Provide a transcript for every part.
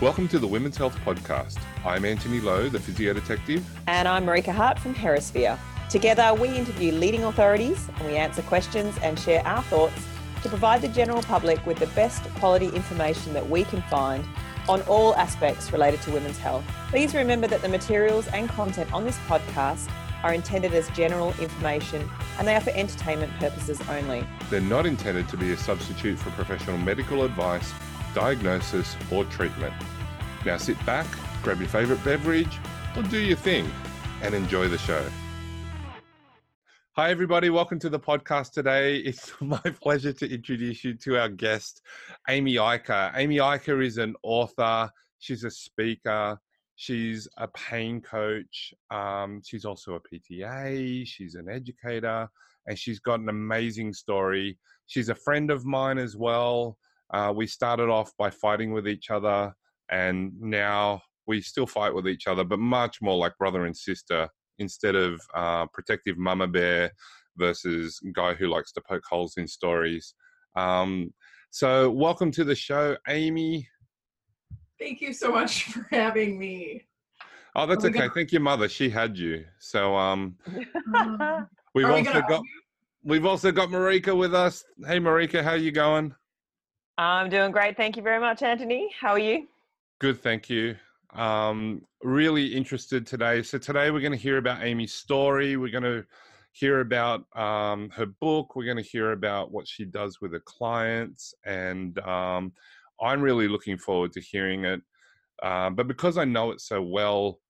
Welcome to the Women's Health Podcast. I'm Antony Lowe, the physio detective. And I'm Marika Hart from Herasphere. Together, we interview leading authorities and we answer questions and share our thoughts to provide the general public with the best quality information that we can find on all aspects related to women's health. Please remember that the materials and content on this podcast are intended as general information and they are for entertainment purposes only. They're not intended to be a substitute for professional medical advice, diagnosis, or treatment. Now sit back, grab your favourite beverage, or do your thing and enjoy the show. Hi, everybody. Welcome to the podcast today. It's my pleasure to introduce you to our guest, Amy Eicher. Amy Eicher is an author, she's a speaker, she's a pain coach, um, she's also a PTA, she's an educator, and she's got an amazing story. She's a friend of mine as well. Uh, we started off by fighting with each other, and now we still fight with each other, but much more like brother and sister instead of uh, protective mama bear versus guy who likes to poke holes in stories. Um, so, welcome to the show, Amy. Thank you so much for having me. Oh, that's okay. Thank your mother. She had you. So, um, we've also we got we've also got Marika with us. Hey, Marika, how you going? I'm doing great. Thank you very much, Antony. How are you? Good, thank you. Um, really interested today. So today we're going to hear about Amy's story. We're going to hear about um, her book. We're going to hear about what she does with her clients, and um, I'm really looking forward to hearing it. Uh, but because I know it so well,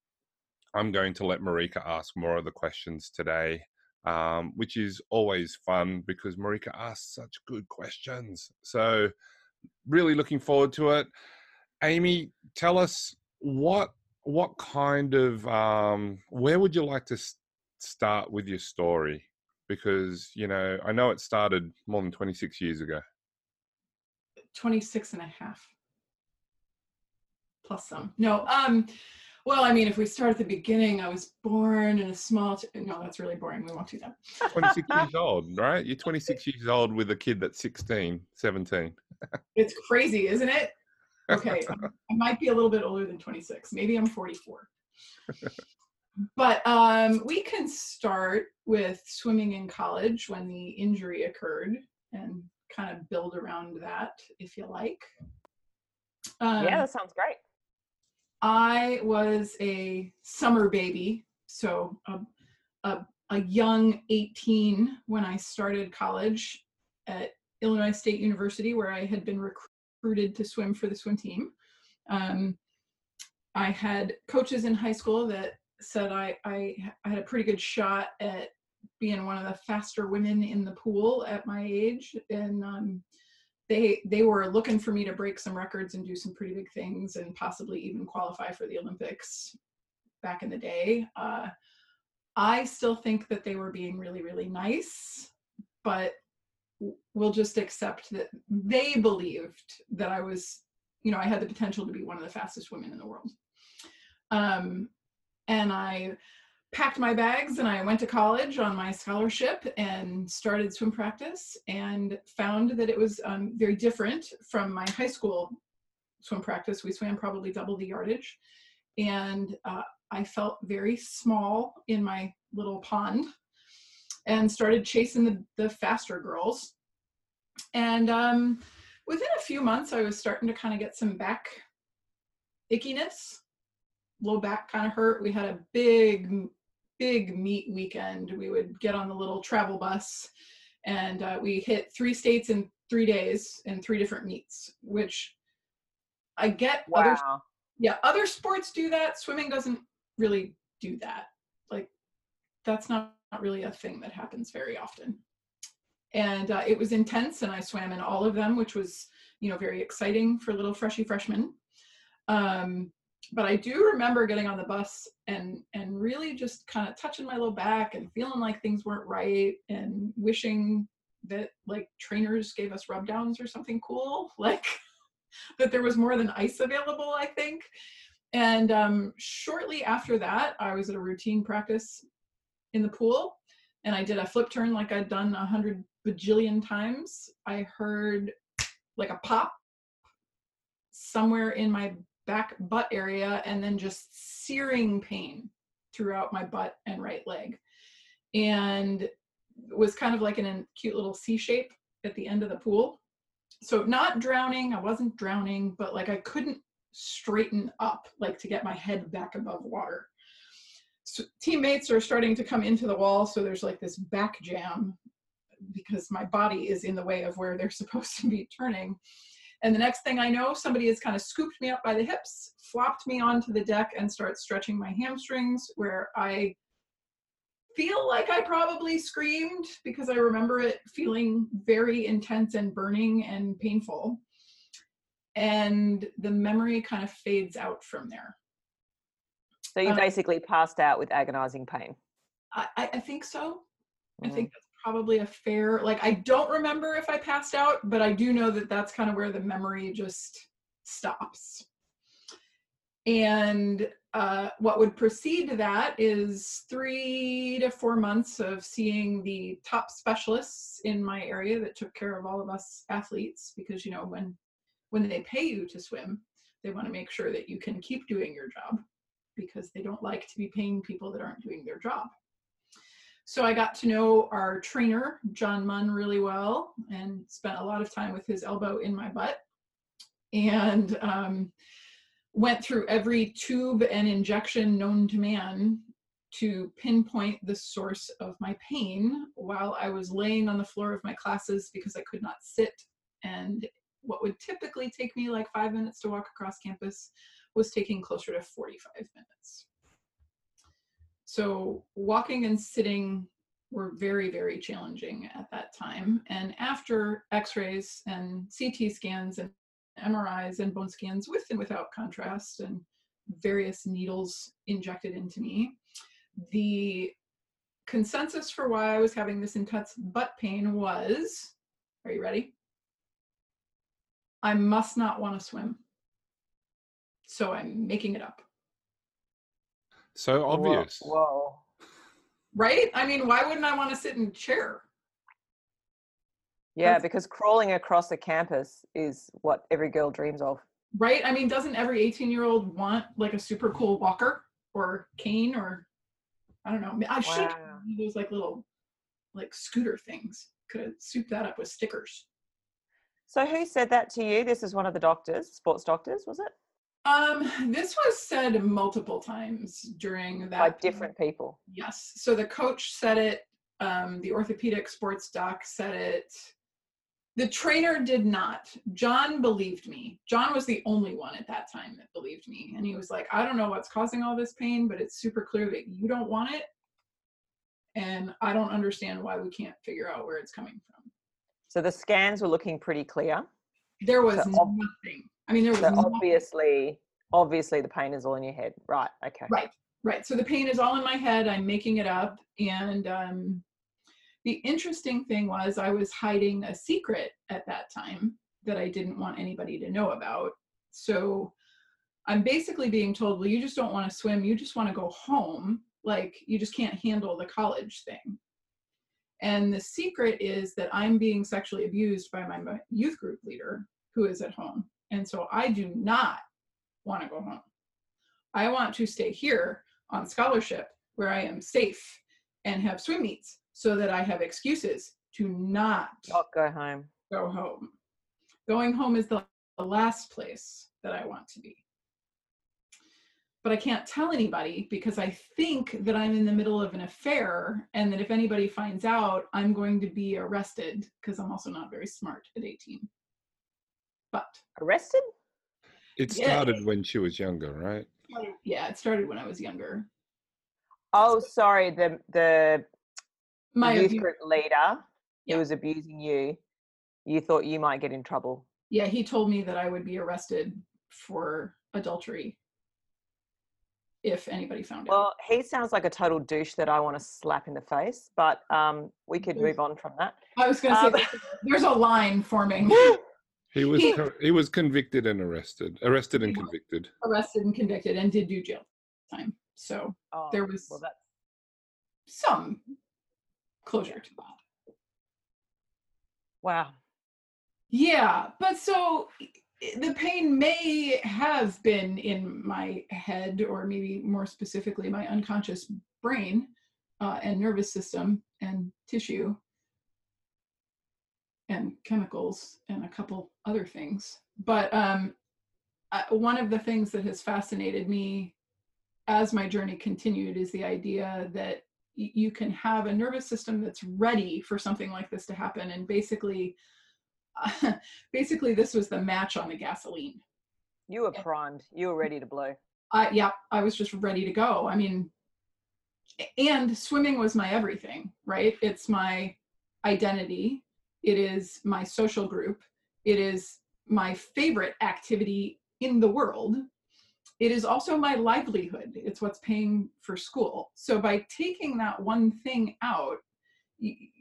I'm going to let Marika ask more of the questions today, um, which is always fun because Marika asks such good questions. So, really looking forward to it. Amy, tell us what what kind of um, where would you like to start with your story? Because you know, I know it started more than 26 years ago. 26 and a half plus some. No, um, well, I mean, if we start at the beginning, I was born in a small. T- no, that's really boring. We won't do that. 26 years old, right? You're 26 years old with a kid that's 16, 17. it's crazy, isn't it? Okay, I might be a little bit older than 26. Maybe I'm 44. but um, we can start with swimming in college when the injury occurred and kind of build around that if you like. Um, yeah, that sounds great. I was a summer baby, so a, a, a young 18 when I started college at Illinois State University, where I had been recruited to swim for the swim team. Um, I had coaches in high school that said I, I, I had a pretty good shot at being one of the faster women in the pool at my age, and um, they they were looking for me to break some records and do some pretty big things, and possibly even qualify for the Olympics back in the day. Uh, I still think that they were being really really nice, but we'll just accept that they believed that I was, you know, I had the potential to be one of the fastest women in the world. Um, and I packed my bags and I went to college on my scholarship and started swim practice and found that it was um, very different from my high school swim practice. We swam probably double the yardage. And uh, I felt very small in my little pond and started chasing the, the faster girls. And um, within a few months, I was starting to kind of get some back ickiness, low back kind of hurt. We had a big, big meet weekend. We would get on the little travel bus and uh, we hit three states in three days in three different meets, which I get wow. other yeah other sports do that. Swimming doesn't really do that. Like that's not not really a thing that happens very often. And uh, it was intense, and I swam in all of them, which was, you know, very exciting for little freshy freshmen. Um, but I do remember getting on the bus and and really just kind of touching my low back and feeling like things weren't right and wishing that like trainers gave us rub downs or something cool, like that there was more than ice available, I think. And um, shortly after that, I was at a routine practice in the pool and I did a flip turn like I'd done a hundred bajillion times. I heard like a pop somewhere in my back butt area and then just searing pain throughout my butt and right leg. And it was kind of like in a cute little C shape at the end of the pool. So not drowning, I wasn't drowning, but like I couldn't straighten up like to get my head back above water. So teammates are starting to come into the wall, so there's like this back jam because my body is in the way of where they're supposed to be turning. And the next thing I know, somebody has kind of scooped me up by the hips, flopped me onto the deck, and starts stretching my hamstrings, where I feel like I probably screamed because I remember it feeling very intense and burning and painful. And the memory kind of fades out from there. So you Um, basically passed out with agonizing pain. I, I I think so. I Mhm. think probably a fair, like, I don't remember if I passed out, but I do know that that's kind of where the memory just stops. And uh, what would precede that is three to four months of seeing the top specialists in my area that took care of all of us athletes, because you know when when they pay you to swim, they want to make sure that you can keep doing your job, because they don't like to be paying people that aren't doing their job. So I got to know our trainer, John Munn, really well and spent a lot of time with his elbow in my butt. And um, went through every tube and injection known to man to pinpoint the source of my pain while I was laying on the floor of my classes because I could not sit. And what would typically take me like five minutes to walk across campus was taking closer to 45 minutes. So walking and sitting were very, very challenging at that time. And after x-rays and CT scans and MRIs and bone scans with and without contrast and various needles injected into me, the consensus for why I was having this intense butt pain was, are you ready? I must not want to swim. So I'm making it up. So obvious. Whoa. Right? I mean, why wouldn't I want to sit in a chair? Yeah, That's- because crawling across a campus is what every girl dreams of. Right? I mean, doesn't every 18 year old want like a super cool walker or cane or I don't know. I should have Wow. those like little like scooter things. Could have souped that up with stickers. So who said that to you? This is one of the doctors, sports doctors, was it? Um, this was said multiple times during that By different people. Yes. So the coach said it. Um, the orthopedic sports doc said it. The trainer did not. John believed me. John was the only one at that time that believed me. And he was like, I don't know what's causing all this pain, but it's super clear that you don't want it. And I don't understand why we can't figure out where it's coming from. So the scans were looking pretty clear. There was So nothing. I mean, there was So nothing. obviously, obviously the pain is all in your head. Right. Okay. Right, right. So the pain is all in my head. I'm making it up. And um, the interesting thing was, I was hiding a secret at that time that I didn't want anybody to know about. So I'm basically being told, well, you just don't want to swim. You just want to go home. Like, you just can't handle the college thing. And the secret is that I'm being sexually abused by my youth group leader who is at home. And so I do not want to go home. I want to stay here on scholarship where I am safe and have swim meets so that I have excuses to not go home. go home. Going home is the, the last place that I want to be. But I can't tell anybody because I think that I'm in the middle of an affair and that if anybody finds out, I'm going to be arrested because I'm also not very smart at 18. But Arrested? It Yeah. started when she was younger, right? yeah, it started when I was younger. Oh, sorry. The the My youth abu- group leader Yeah. who was abusing you. You thought you might get in trouble. yeah, he told me that I would be arrested for adultery if anybody found out. Well, he sounds like a total douche that I want to slap in the face. But um, we could move on from that. I was going to um, say there's a line forming. He was He- he was convicted and arrested, arrested and convicted. arrested and convicted and did do jail time. So Oh, there was well, that's some closure to that. wow. Yeah, but so the pain may have been in my head, or maybe more specifically, my unconscious brain uh, and nervous system and tissue and chemicals and a couple other things. But um, uh, one of the things that has fascinated me as my journey continued is the idea that y- you can have a nervous system that's ready for something like this to happen and basically uh, basically this was the match on the gasoline You were primed. You were ready to blow. I yeah, I was just ready to go. I mean, and swimming was my everything, right? It's my identity. It is my social group. It is my favorite activity in the world. It is also my livelihood. It's what's paying for school. So by taking that one thing out,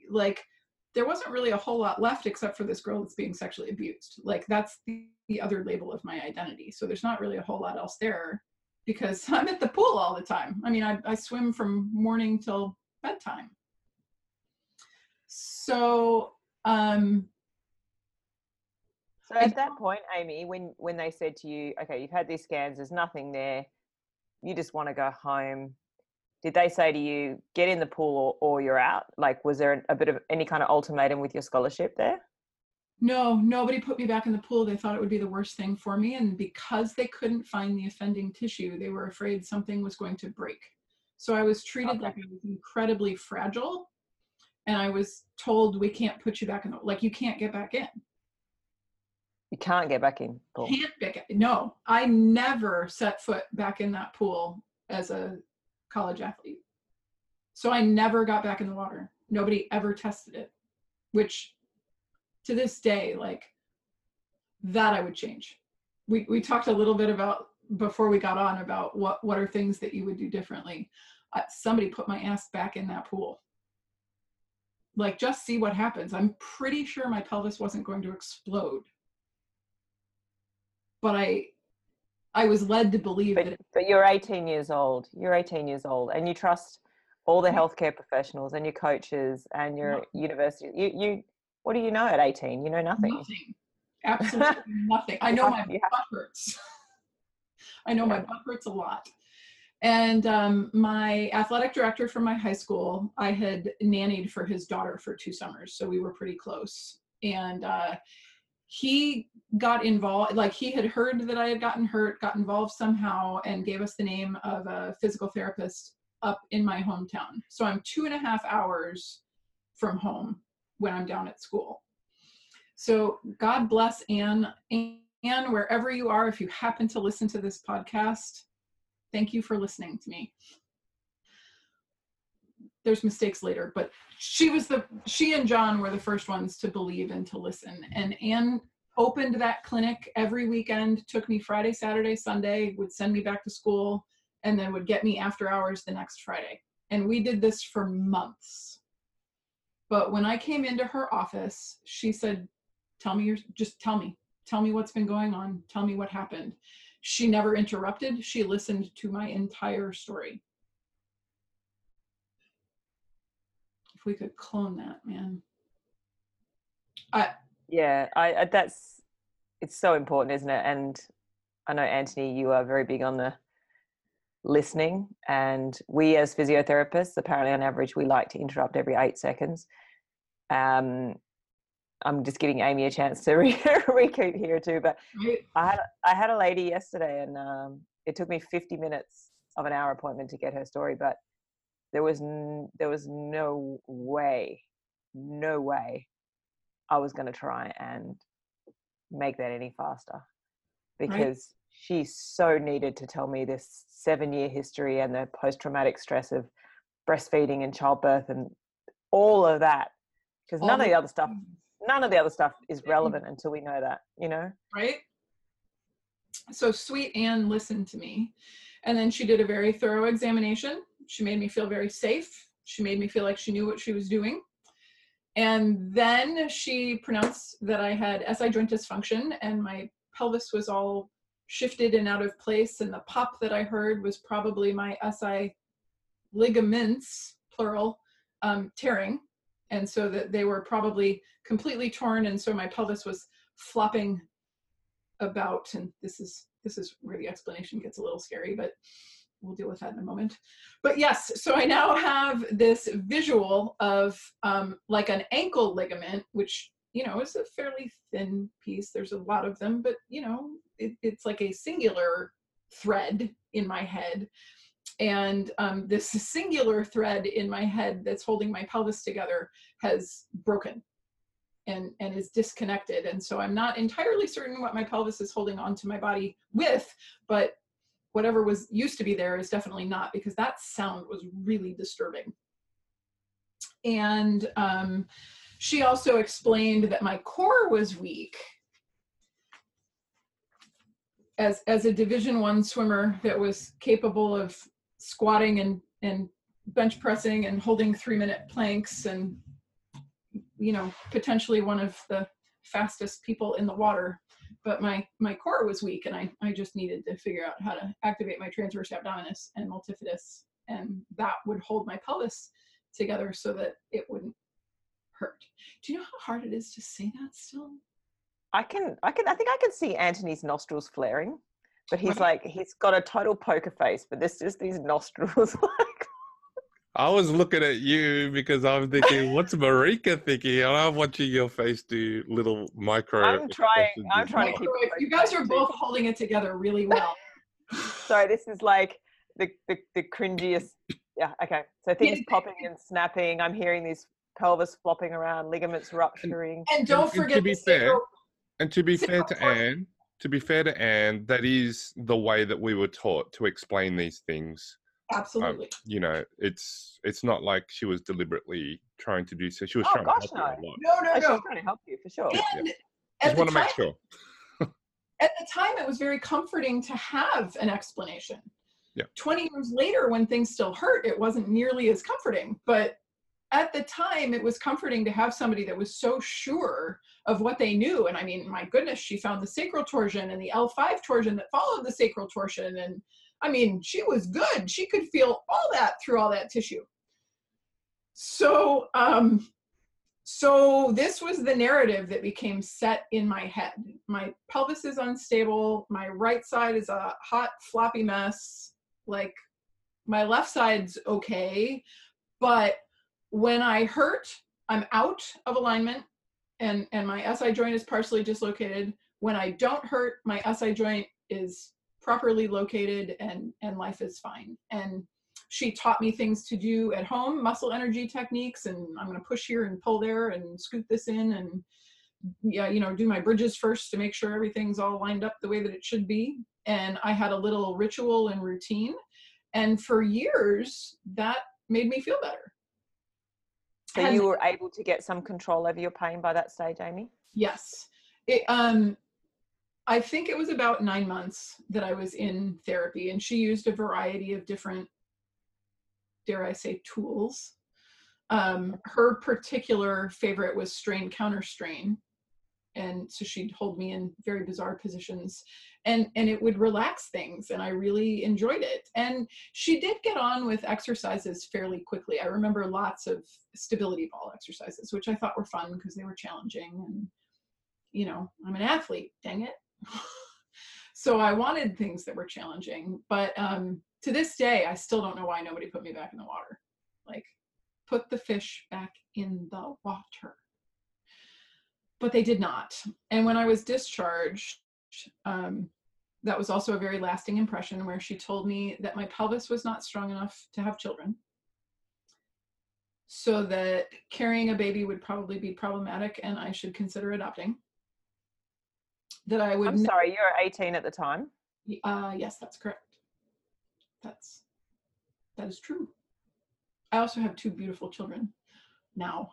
like there wasn't really a whole lot left except for this girl that's being sexually abused. Like that's the, the other label of my identity. So there's not really a whole lot else there because I'm at the pool all the time. I mean, I, I swim from morning till bedtime. So, um, So at that point, Amy, when when they said to you, "Okay, you've had these scans. There's nothing there. You just want to go home." Did they say to you, "Get in the pool or, or you're out"? Like, was there a bit of any kind of ultimatum with your scholarship there? no, nobody put me back in the pool. They thought it would be the worst thing for me. And because they couldn't find the offending tissue, they were afraid something was going to break. So I was treated Okay. like I was incredibly fragile. And I was told, we can't put you back in the, like, you can't get back in. You can't get back in. Pool. Can't it. No, I never set foot back in that pool as a college athlete. So I never got back in the water. Nobody ever tested it, which to this day, like that I would change. We we talked a little bit about before we got on about what what are things that you would do differently. Uh, somebody put my ass back in that pool. Like just see what happens. I'm pretty sure my pelvis wasn't going to explode but I I was led to believe But that but you're 18 years old. You're 18 years old, and you trust all the healthcare professionals and your coaches and your No. university. You you what do you know at 18? You know nothing. nothing, absolutely nothing. I know my have- you have- butt hurts. I know my butt hurts a lot. And um, my athletic director from my high school, I had nannied for his daughter for two summers, so we were pretty close. And uh, he got involved, like he had heard that I had gotten hurt, got involved somehow, and gave us the name of a physical therapist up in my hometown. So I'm two and a half hours from home when I'm down at school. So God bless Anne. Anne, wherever you are, if you happen to listen to this podcast, thank you for listening to me. There's mistakes later, but she was the she and John were the first ones to believe and to listen. And Anne opened that clinic every weekend, took me Friday, Saturday, Sunday, would send me back to school, and then would get me after hours the next Friday. And we did this for months. But when I came into her office, she said, Tell me your just tell me. Tell me what's been going on. Tell me what happened. She never interrupted. She listened to my entire story. If we could clone that, man. I Yeah, I, I that's it's so important, isn't it? And I know Antony, you are very big on the listening, and we as physiotherapists, apparently on average, we like to interrupt every eight seconds. Um, I'm just giving Amy a chance to re- recoup here too, but I had I had a lady yesterday, and um, it took me 50 minutes of an hour appointment to get her story, but there was n- there was no way, no way, I was going to try and make that any faster because she so needed to tell me this seven year history and the post traumatic stress of breastfeeding and childbirth and all of that because none of the- the other stuff none of the other stuff is relevant until we know that you know right? So sweet Anne listened to me. And then she did a very thorough examination. She made me feel very safe. She made me feel like she knew what she was doing. And then she pronounced that I had SI joint dysfunction and my pelvis was all shifted and out of place. And the pop that I heard was probably my SI ligaments, plural, um, tearing. And so that they were probably completely torn. And so my pelvis was flopping about, and this is this is where the explanation gets a little scary, but we'll deal with that in a moment. But yes, so I now have this visual of um, like an ankle ligament, which you know is a fairly thin piece. There's a lot of them, but you know it, it's like a singular thread in my head. And um, this singular thread in my head that's holding my pelvis together has broken and and is disconnected. And so i'm not entirely certain what my pelvis is holding on to my body with but whatever was used to be there is definitely not because that sound was really disturbing. And um, she also explained that my core was weak. As as a division one swimmer that was capable of squatting and and bench pressing and holding three minute planks and you know potentially one of the fastest people in the water. But my my core was weak and i i just needed to figure out how to activate my transverse abdominis and multifidus. And that would hold my pelvis together so that it wouldn't hurt. Do you know how hard it is to say that still? I can, I can, I think I can see Antony's nostrils flaring, but he's like, he's got a total poker face, but this just these nostrils like. I was looking at you because I'm thinking, what's Marika thinking? And I'm watching your face do little micro. I'm trying. I'm as trying to keep. you guys are both holding it together really well so this is like the the, the cringiest. Yeah. Okay. So things popping and snapping. I'm hearing these pelvis flopping around, ligaments rupturing. and don't forget and to be fair, sacral- And to be fair to Anne, to be fair to Anne, that is the way that we were taught to explain these things. Um, absolutely You know, it's it's not like she was deliberately trying to do so. She was Oh, trying gosh, to help you no. a lot. no Oh, no she's no trying to help you for sure. Yeah. and Just at the want to time make sure. at the time it was very comforting to have an explanation Yeah. 20 years later when things still hurt it wasn't nearly as comforting but at the time it was comforting to have somebody that was so sure of what they knew. And i mean my goodness she found the sacral torsion and the l5 torsion that followed the sacral torsion. And i mean she was good. She could feel all that through all that tissue. So um so this was the narrative that became set in my head. My pelvis is unstable. My right side is a hot floppy mess. Like my left side's okay. But when i hurt i'm out of alignment and and my si joint is partially dislocated. When i don't hurt my si joint is properly located and and life is fine. And she taught me things to do at home muscle energy techniques and i'm to push here and pull there and scoot this in and yeah you know do my bridges first to make sure everything's all lined up the way that it should be. And i had a little ritual and routine. And for years that made me feel better So And- you were able to get some control over your pain by that stage, Amy. Yes. It, um, I think it was about nine months that I was in therapy, and she used a variety of different, dare I say, tools. Um, her particular favorite was strain counter strain, and so she'd hold me in very bizarre positions, and and it would relax things, and I really enjoyed it. And she did get on with exercises fairly quickly. I remember lots of stability ball exercises, which I thought were fun because they were challenging and you know, I'm an athlete, dang it. so I wanted things that were challenging. But um, to this day, I still don't know why nobody put me back in the water. Like, put the fish back in the water. But they did not. And when I was discharged, um, that was also a very lasting impression where she told me that my pelvis was not strong enough to have children so that carrying a baby would probably be problematic and I should consider adopting. That I would. I'm ne- sorry, you were 18 at the time. Uh, yes, that's correct. That's that is true. I also have two beautiful children now.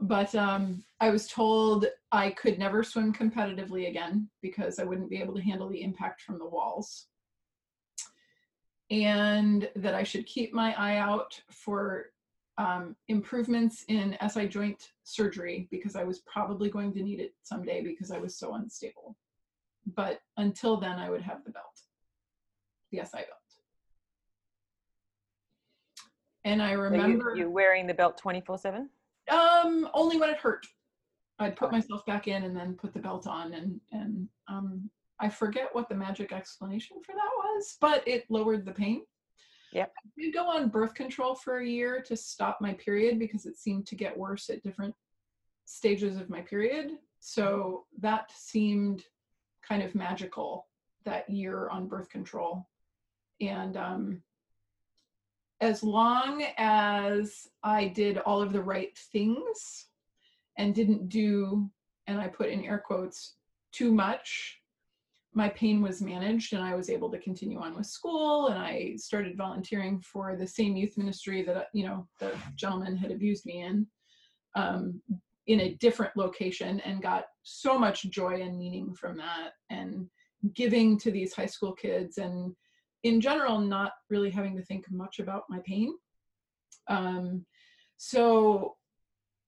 But um, I was told I could never swim competitively again because I wouldn't be able to handle the impact from the walls. And that I should keep my eye out for um, improvements in SI joint surgery because I was probably going to need it someday because I was so unstable but until then I would have the belt, the SI belt. And I So you, remember you're wearing the belt 24 7? Um only when it hurt. I'd put myself back in and then put the belt on and and um, I forget what the magic explanation for that was, but it lowered the pain. Yep. I did go on birth control for a year to stop my period because it seemed to get worse at different stages of my period. So that seemed kind of magical that year on birth control. And um, as long as I did all of the right things and didn't do, and I put in air quotes, too much, my pain was managed and I was able to continue on with school. And I started volunteering for the same youth ministry that, you know, the gentleman had abused me in. Um, in a different location and got so much joy and meaning from that and giving to these high school kids and in general not really having to think much about my pain. Um, so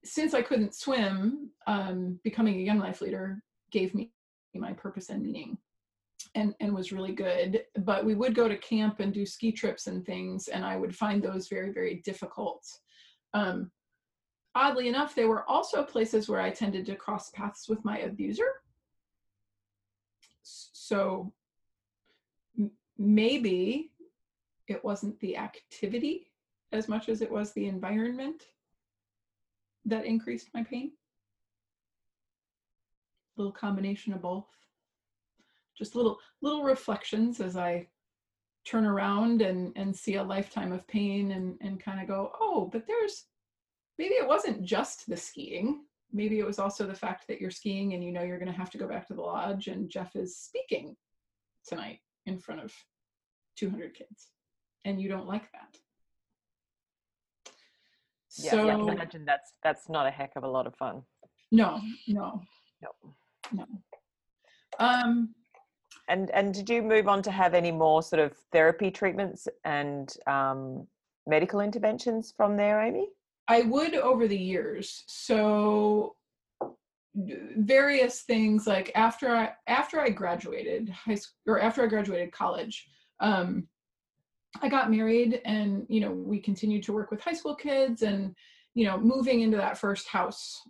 since i couldn't swim um, becoming a young life leader gave me my purpose and meaning and and was really good. But we would go to camp and do ski trips and things and i would find those very very difficult. Um, oddly enough, they were also places where I tended to cross paths with my abuser. So maybe it wasn't the activity as much as it was the environment that increased my pain. A little combination of both. Just little little reflections as I turn around and and see a lifetime of pain and and kind of go, oh, but there's maybe it wasn't just the skiing. Maybe it was also the fact that you're skiing and you know you're going to have to go back to the lodge and Jeff is speaking tonight in front of 200 kids and you don't like that. Yeah, so, I can imagine that's that's not a heck of a lot of fun. No, no, no, no. Um, and and did you move on to have any more sort of therapy treatments and um, medical interventions from there, Amy? I would over the years. So various things like after I after I graduated high school or after I graduated college, um, I got married and you know we continued to work with high school kids and you know moving into that first house,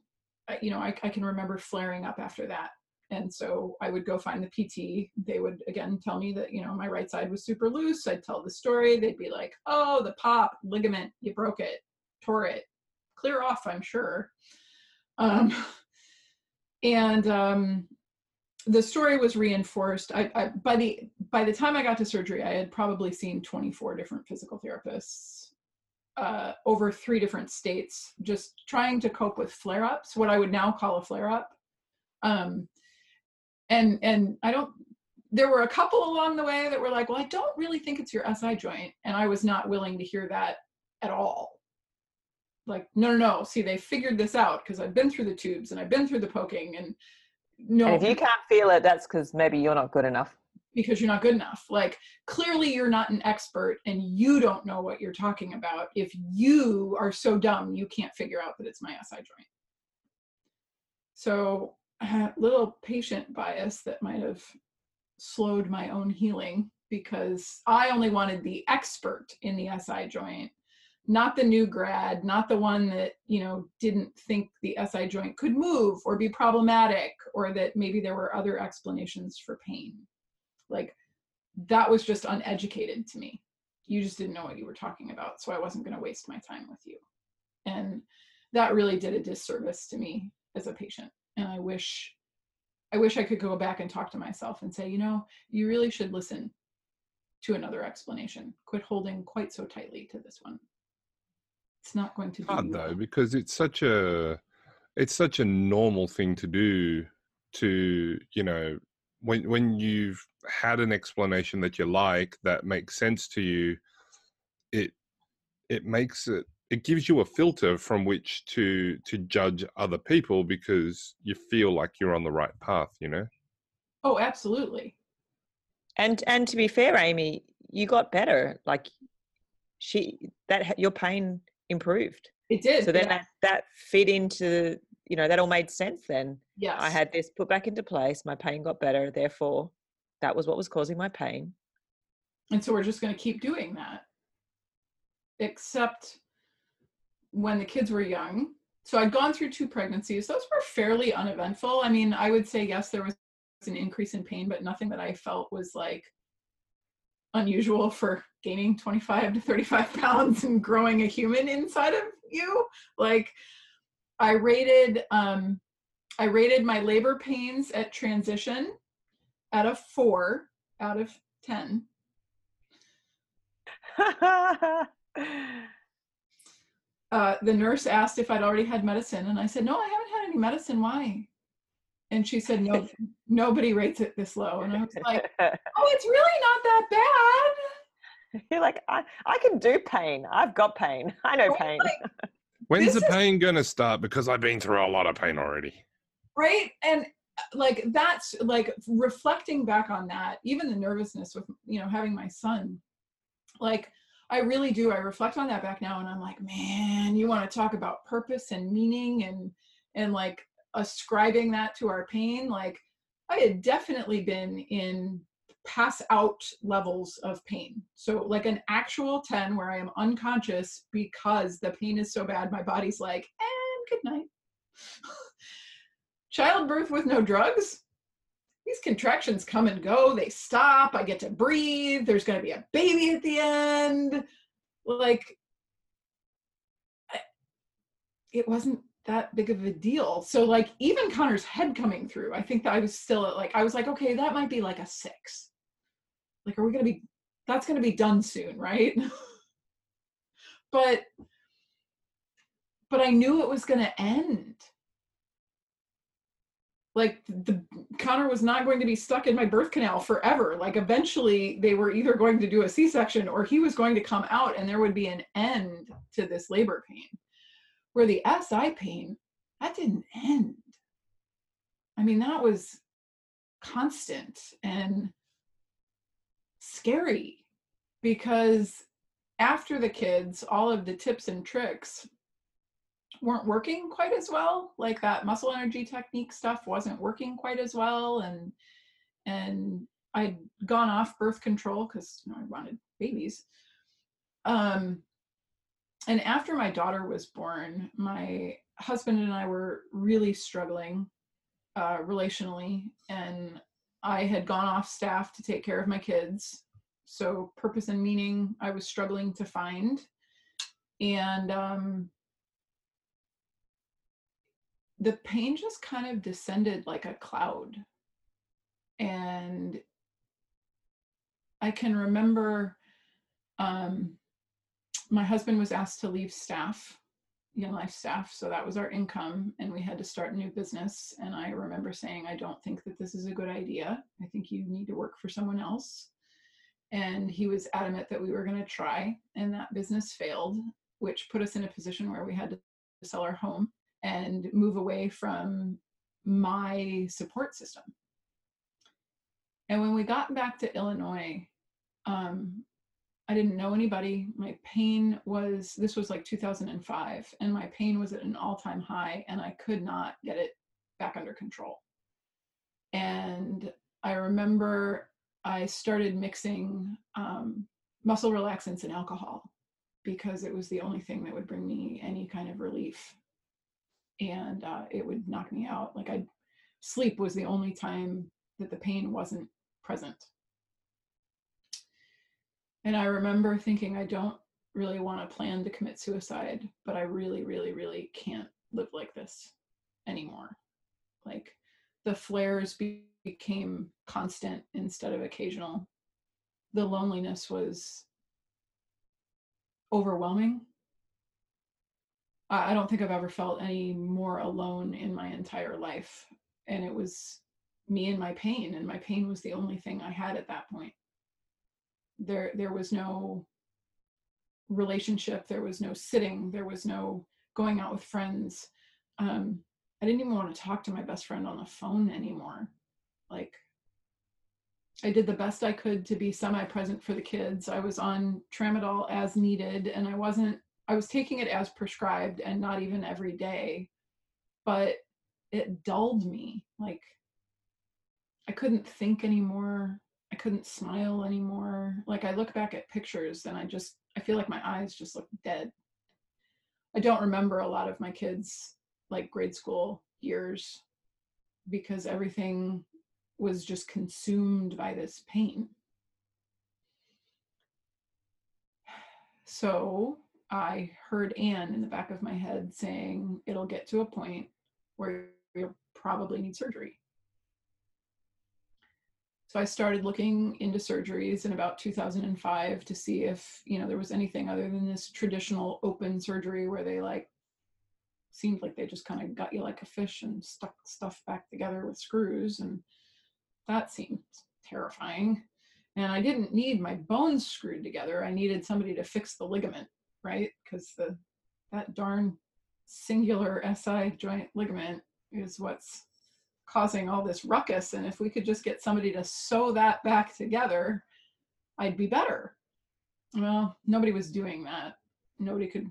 you know I, I can remember flaring up after that and so I would go find the PT. They would again tell me that you know my right side was super loose. I'd tell the story. They'd be like, "Oh, the pop ligament, you broke it." tore it clear off, I'm sure. Um, and um, the story was reinforced. I, I, by the by the time I got to surgery, I had probably seen 24 different physical therapists uh, over three different states, just trying to cope with flare-ups, what I would now call a flare-up. Um, and and I don't. There were a couple along the way that were like, "Well, I don't really think it's your SI joint," and I was not willing to hear that at all like no no no see they figured this out because i've been through the tubes and i've been through the poking and no and if you can't feel it that's because maybe you're not good enough. Because you're not good enough. Like clearly you're not an expert and you don't know what you're talking about. If you are so dumb you can't figure out that it's my si joint. So a little patient bias that might have slowed my own healing because i only wanted the expert in the si joint not the new grad, not the one that, you know, didn't think the SI joint could move or be problematic or that maybe there were other explanations for pain. Like that was just uneducated to me. You just didn't know what you were talking about, so I wasn't going to waste my time with you. And that really did a disservice to me as a patient. And I wish I wish I could go back and talk to myself and say, you know, you really should listen to another explanation. Quit holding quite so tightly to this one it's not going to be hard though because it's such a it's such a normal thing to do to you know when when you've had an explanation that you like that makes sense to you it it makes it it gives you a filter from which to to judge other people because you feel like you're on the right path you know? Oh absolutely. And and to be fair amy you got better like she that your pain improved. It did. So then yeah. that, that fit into, you know, that all made sense then. Yes. I had this put back into place. My pain got better. Therefore, that was what was causing my pain. And so we're just going to keep doing that. Except when the kids were young. so I'd gone through two pregnancies. Those were fairly uneventful. I mean, I would say yes, there was an increase in pain, but nothing that I felt was like unusual for gaining 25 to 35 pounds and growing a human inside of you. Like I rated um I rated my labor pains at transition at a four out of 10. uh, the nurse asked if I'd already had medicine, and I said, "No, I haven't had any medicine. Why?" And she said, "No, nobody rates it this low." And I was like, "Oh, it's really not that bad." You're like, I, I can do pain. I've got pain. I know pain. Like, When's the pain going to start? Because I've been through a lot of pain already. Right, and uh, like that's like reflecting back on that, even the nervousness with you know having my son, like I really do. I reflect on that back now and I'm like, man, you want to talk about purpose and meaning and and like ascribing that to our pain. Like I had definitely been in pass out levels of pain. So like an actual 10 where I am unconscious because the pain is so bad my body's like, and good night. Childbirth with no drugs, these contractions come and go, they stop, I get to breathe, there's going to be a baby at the end. Like, it wasn't that big of a deal. So, like, even Connor's head coming through, I think that I was still at, like, I was like, okay, that might be like a six. Like, are we to be, that's to be done soon, right? but, but I knew it was to end like the Connor was not going to be stuck in my birth canal forever. Like eventually they were either going to do a C-section or he was going to come out and there would be an end to this labor pain. Where the SI pain, that didn't end. I mean, that was constant and scary because after the kids, all of the tips and tricks weren't working quite as well like that muscle energy technique stuff wasn't working quite as well and and i'd gone off birth control because you know, i wanted babies um and after my daughter was born my husband and i were really struggling uh, relationally and i had gone off staff to take care of my kids so purpose and meaning i was struggling to find and um the pain just kind of descended like a cloud. And I can remember um, my husband was asked to leave staff, Young Life staff. So that was our income, and we had to start a new business. And I remember saying, I don't think that this is a good idea. I think you need to work for someone else. And he was adamant that we were going to try, and that business failed, which put us in a position where we had to sell our home and move away from my support system. And when we got back to Illinois, um, I didn't know anybody. My pain was, this was like 2005, and my pain was at an all time high, and I could not get it back under control. And I remember I started mixing um, muscle relaxants and alcohol because it was the only thing that would bring me any kind of relief and uh, it would knock me out. Like I, sleep was the only time that the pain wasn't present. And I remember thinking, I don't really want to plan to commit suicide, but I really, really, really can't live like this anymore. Like the flares be- became constant instead of occasional. The loneliness was overwhelming I don't think I've ever felt any more alone in my entire life. And it was me and my pain, and my pain was the only thing I had at that point. There, there was no relationship, there was no sitting, there was no going out with friends. Um, I didn't even want to talk to my best friend on the phone anymore. Like, I did the best I could to be semi present for the kids. I was on tramadol as needed, and I wasn't I was taking it as prescribed and not even every day, but it dulled me. Like I couldn't think anymore. I couldn't smile anymore. Like I look back at pictures and I just I feel like my eyes just look dead. I don't remember a lot of my kids like grade school years because everything was just consumed by this pain. So I heard Anne in the back of my head saying, it'll get to a point where you'll probably need surgery. So I started looking into surgeries in about 2005 to see if, you know, there was anything other than this traditional open surgery where they like seemed like they just kind of got you like a fish and stuck stuff back together with screws and that seemed terrifying. And I didn't need my bones screwed together. I needed somebody to fix the ligament, right? Because the that darn singular SI joint ligament is what's causing all this ruckus. And if we could just get somebody to sew that back together, I'd be better. Well, nobody was doing that. Nobody could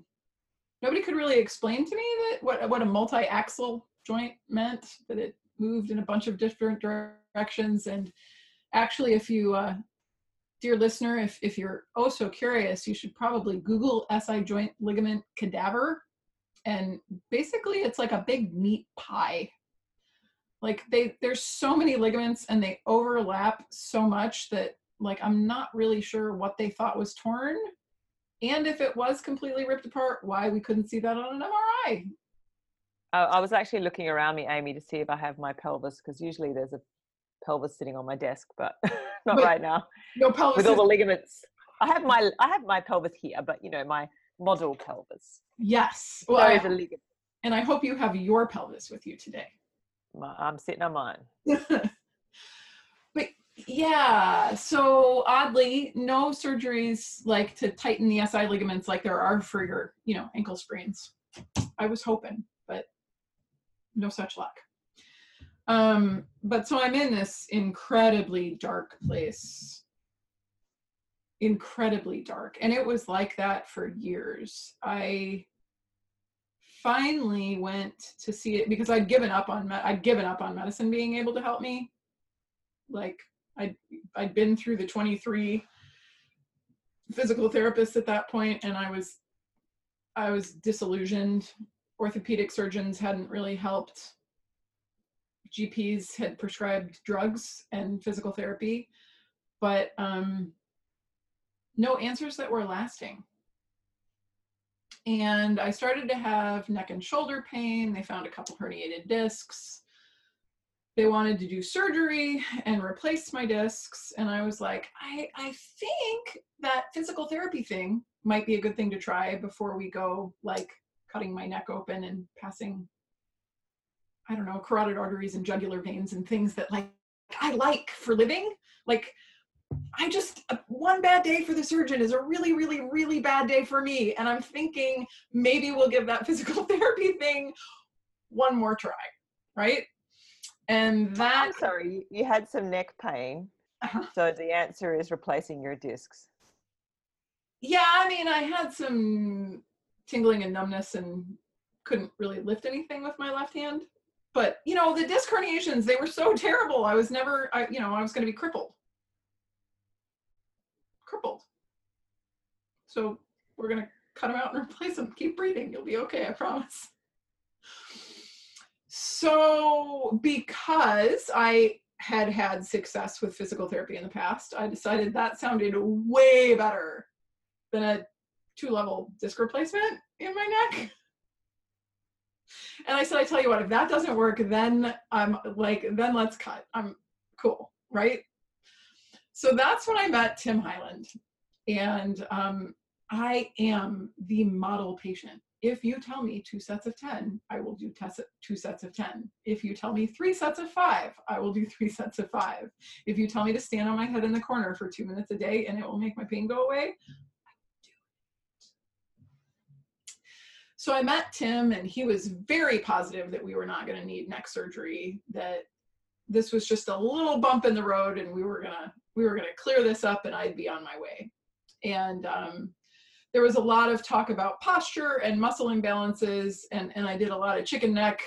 nobody could really explain to me that what what a multi-axial joint meant, that it moved in a bunch of different directions. And actually, if you uh, dear listener, if, if you're oh so curious, you should probably Google SI joint ligament cadaver. And basically, it's like a big meat pie like they there's so many ligaments and they overlap so much that like i'm not really sure what they thought was torn. And if it was completely ripped apart why we couldn't see that on an mri uh, i. Was actually looking around me amy to see if i have my pelvis because usually there's a pelvis sitting on my desk but not right now. no pelvis with all the ligaments. I have my i have my pelvis here but you know my model pelvis. Yes. Well, is a ligament. and i hope you have your pelvis with you today I'm sitting on mine. but yeah, so oddly, no surgeries like to tighten the SI ligaments like there are for your, you know, ankle sprains. I was hoping, but no such luck. Um, but so I'm in this incredibly dark place. Incredibly dark. And it was like that for years. I finally went to see it because I'd given up on I'd given up on medicine being able to help me. Like I'd I'd been through the 23 physical therapists at that point and I was I was disillusioned. Orthopedic surgeons hadn't really helped. GPs had prescribed drugs and physical therapy, but um, no answers that were lasting and I started to have neck and shoulder pain. They found a couple herniated discs. They wanted to do surgery and replace my discs. And I was like, I, I think that physical therapy thing might be a good thing to try before we go like cutting my neck open and passing, I don't know, carotid arteries and jugular veins and things that like I like for living. Like I just, uh, one bad day for the surgeon is a really, really, really bad day for me. And I'm thinking maybe we'll give that physical therapy thing one more try, right? And that. I'm sorry, you had some neck pain. Uh-huh. So the answer is replacing your discs. Yeah, I mean, I had some tingling and numbness and couldn't really lift anything with my left hand. But, you know, the disc herniations, they were so terrible. I was never, I, you know, I was going to be crippled crippled. So we're going to cut them out and replace them. Keep breathing. You'll be okay, I promise. So because I had had success with physical therapy in the past, I decided that sounded way better than a two level disc replacement in my neck. And I said, I tell you what, if that doesn't work, then I'm like, then let's cut. I'm cool, right? So that's when I met Tim Highland. And um, I am the model patient. If you tell me two sets of 10, I will do two sets of 10. If you tell me three sets of five, I will do three sets of five. If you tell me to stand on my head in the corner for two minutes a day and it will make my pain go away. So I met Tim and he was very positive that we were not going to need neck surgery, that this was just a little bump in the road and we were going to we were going to clear this up and I'd be on my way. And um, there was a lot of talk about posture and muscle imbalances, and, and I did a lot of chicken neck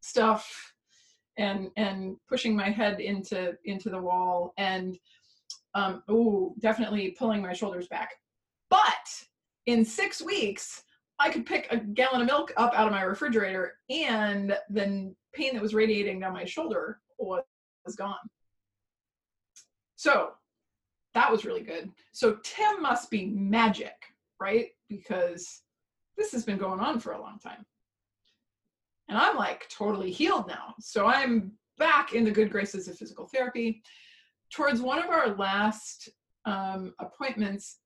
stuff and and pushing my head into into the wall and um, oh definitely pulling my shoulders back but in six weeks I could pick a gallon of milk up out of my refrigerator and the pain that was radiating down my shoulder was, was gone. So that was really good. So Tim must be magic, right? Because this has been going on for a long time. And I'm like totally healed now. So I'm back in the good graces of physical therapy. Towards one of our last um, appointments,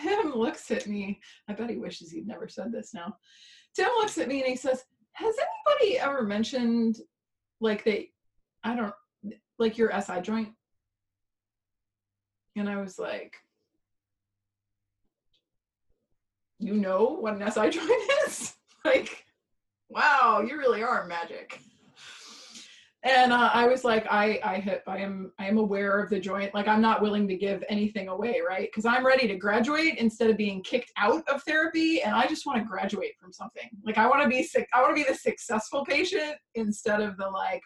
Tim looks at me. I bet he wishes he'd never said this now. Tim looks at me and he says, Has anybody ever mentioned like they, I don't, like your SI joint? And I was like, You know what an SI joint is? like, wow, you really are magic and uh, I was like, I, I, have, I am, I am aware of the joint. Like, I'm not willing to give anything away, right? Because I'm ready to graduate instead of being kicked out of therapy, and I just want to graduate from something. Like, I want to be sick. I want to be the successful patient instead of the like.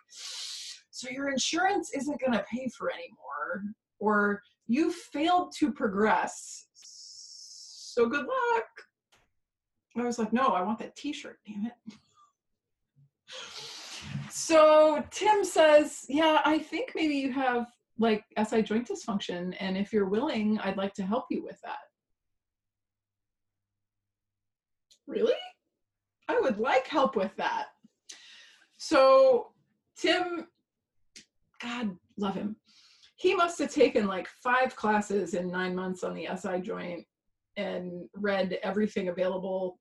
So your insurance isn't going to pay for anymore, or you failed to progress. So good luck. I was like, no, I want that T-shirt. Damn it. So Tim says, Yeah, I think maybe you have like SI joint dysfunction. And if you're willing, I'd like to help you with that. Really? I would like help with that. So Tim, God love him. He must have taken like five classes in nine months on the SI joint and read everything available,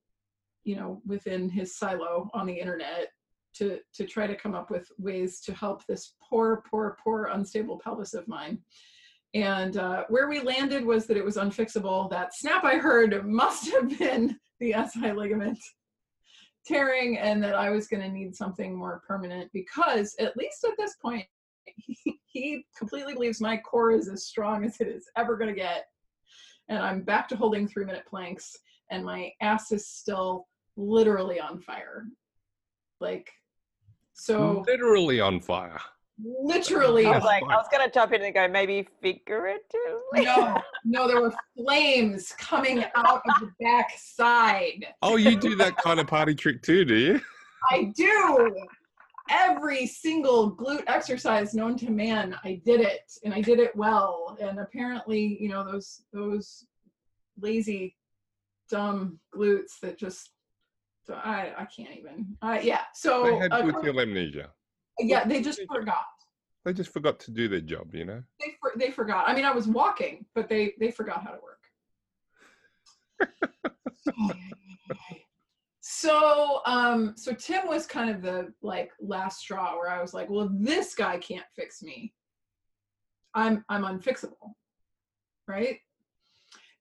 you know, within his silo on the internet to to try to come up with ways to help this poor, poor, poor unstable pelvis of mine. And uh, where we landed was that it was unfixable. That snap I heard must have been the SI ligament tearing, and that I was going to need something more permanent because, at least at this point, he completely believes my core is as strong as it is ever going to get. And I'm back to holding three minute planks, and my ass is still literally on fire. Like so literally on fire. Literally. I was like, I was gonna jump in and go maybe figuratively. No, no, there were flames coming out of the back side. Oh, you do that kind of party trick too, do you? I do. Every single glute exercise known to man, I did it, and I did it well. And apparently, you know, those those lazy, dumb glutes that just so I, I can't even. Uh, yeah. So they had uh, gluteal amnesia. Yeah, they just forgot. They just forgot to do their job, you know. They for, they forgot. I mean, I was walking, but they they forgot how to work. so um so Tim was kind of the like last straw where I was like, well, this guy can't fix me. I'm I'm unfixable, right?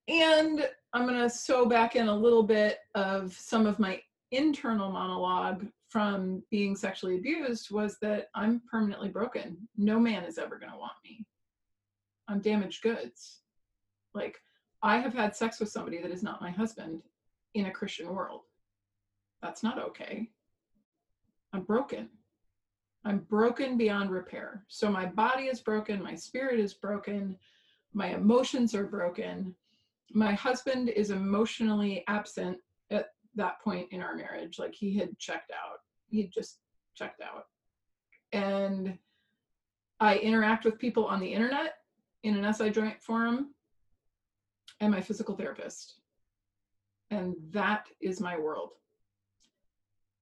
And I'm gonna sew back in a little bit of some of my internal monologue from being sexually abused was that I'm permanently broken. No man is ever going to want me. I'm damaged goods. Like, I have had sex with somebody that is not my husband in a Christian world. That's not okay. I'm broken. I'm broken beyond repair. So my body is broken, my spirit is broken, my emotions are broken. My husband is emotionally absent at that point in our marriage. Like he had checked out. He just checked out. And I interact with people on the internet in an SI joint forum and my physical therapist. And that is my world.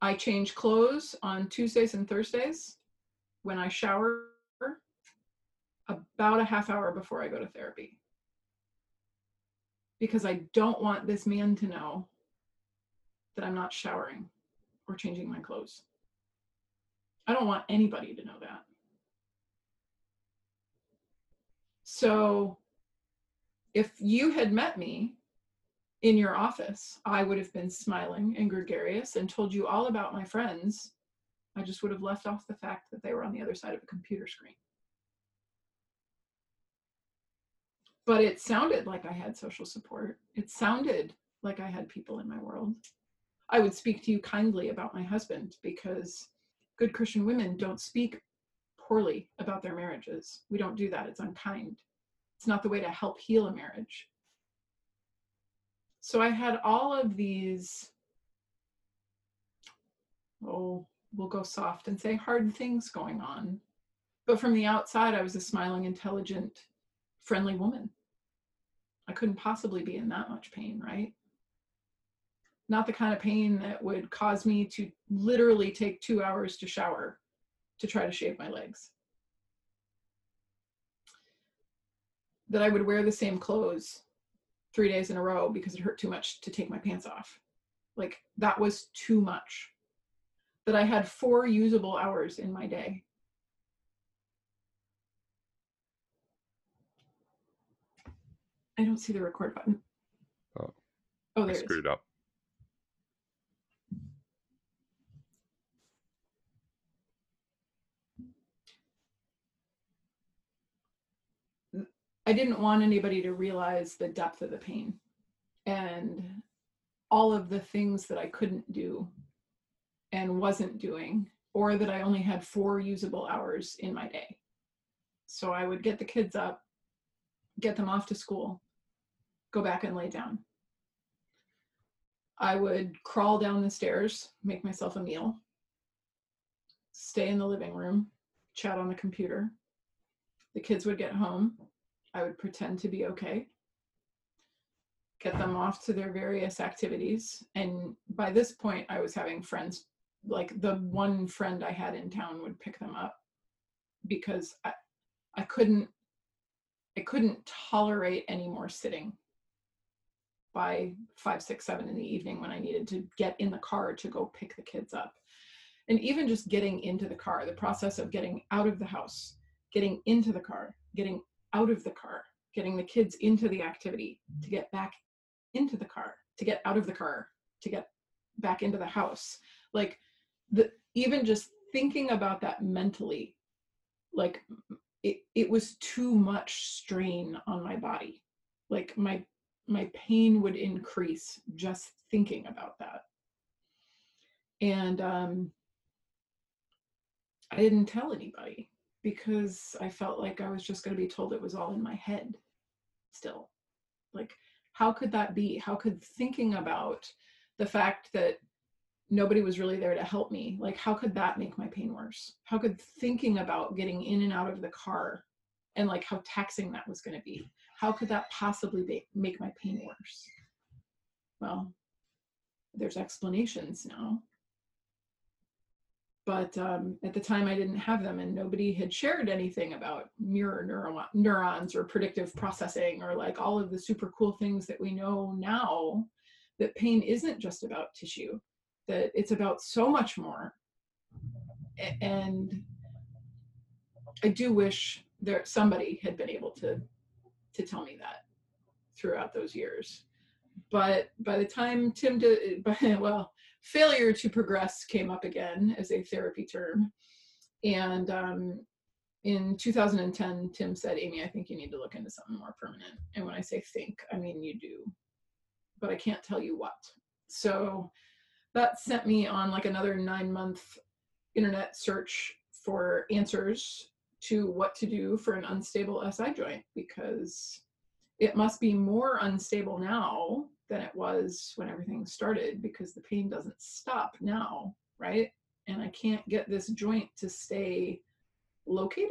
I change clothes on Tuesdays and Thursdays when I shower about a half hour before I go to therapy. Because I don't want this man to know that I'm not showering or changing my clothes. I don't want anybody to know that. So if you had met me in your office, I would have been smiling and gregarious and told you all about my friends. I just would have left off the fact that they were on the other side of a computer screen. But it sounded like I had social support. It sounded like I had people in my world. I would speak to you kindly about my husband because good Christian women don't speak poorly about their marriages. We don't do that. It's unkind. It's not the way to help heal a marriage. So I had all of these oh, we'll go soft and say hard things going on. But from the outside, I was a smiling, intelligent, friendly woman. I couldn't possibly be in that much pain, right? Not the kind of pain that would cause me to literally take two hours to shower to try to shave my legs. That I would wear the same clothes three days in a row because it hurt too much to take my pants off. Like that was too much. That I had four usable hours in my day. I don't see the record button. Oh. Oh, I there it is. screwed up. I didn't want anybody to realize the depth of the pain and all of the things that I couldn't do and wasn't doing, or that I only had four usable hours in my day. So I would get the kids up, get them off to school, go back and lay down. I would crawl down the stairs, make myself a meal, stay in the living room, chat on the computer. The kids would get home. I would pretend to be okay, get them off to their various activities. And by this point, I was having friends, like the one friend I had in town would pick them up because I, I couldn't, I couldn't tolerate any more sitting by five, six, seven in the evening when I needed to get in the car to go pick the kids up. And even just getting into the car, the process of getting out of the house, getting into the car, getting out of the car, getting the kids into the activity, to get back into the car, to get out of the car, to get back into the house. Like the even just thinking about that mentally, like it, it was too much strain on my body. Like my my pain would increase just thinking about that. And um, I didn't tell anybody because I felt like I was just going to be told it was all in my head still. Like, how could that be? How could thinking about the fact that nobody was really there to help me, like, how could that make my pain worse? How could thinking about getting in and out of the car and like how taxing that was going to be, how could that possibly be, make my pain worse? Well, there's explanations now but um, at the time I didn't have them and nobody had shared anything about mirror neuro- neurons or predictive processing or like all of the super cool things that we know now that pain isn't just about tissue that it's about so much more. And I do wish there somebody had been able to to tell me that throughout those years. But by the time Tim did by, well failure to progress came up again as a therapy term. And um, in 2010, Tim said, Amy, I think you need to look into something more permanent. And when I say think, I mean you do, but I can't tell you what. So that sent me on like another nine month internet search for answers to what to do for an unstable SI joint because it must be more unstable now than it was when everything started because the pain doesn't stop now, right? And I can't get this joint to stay located,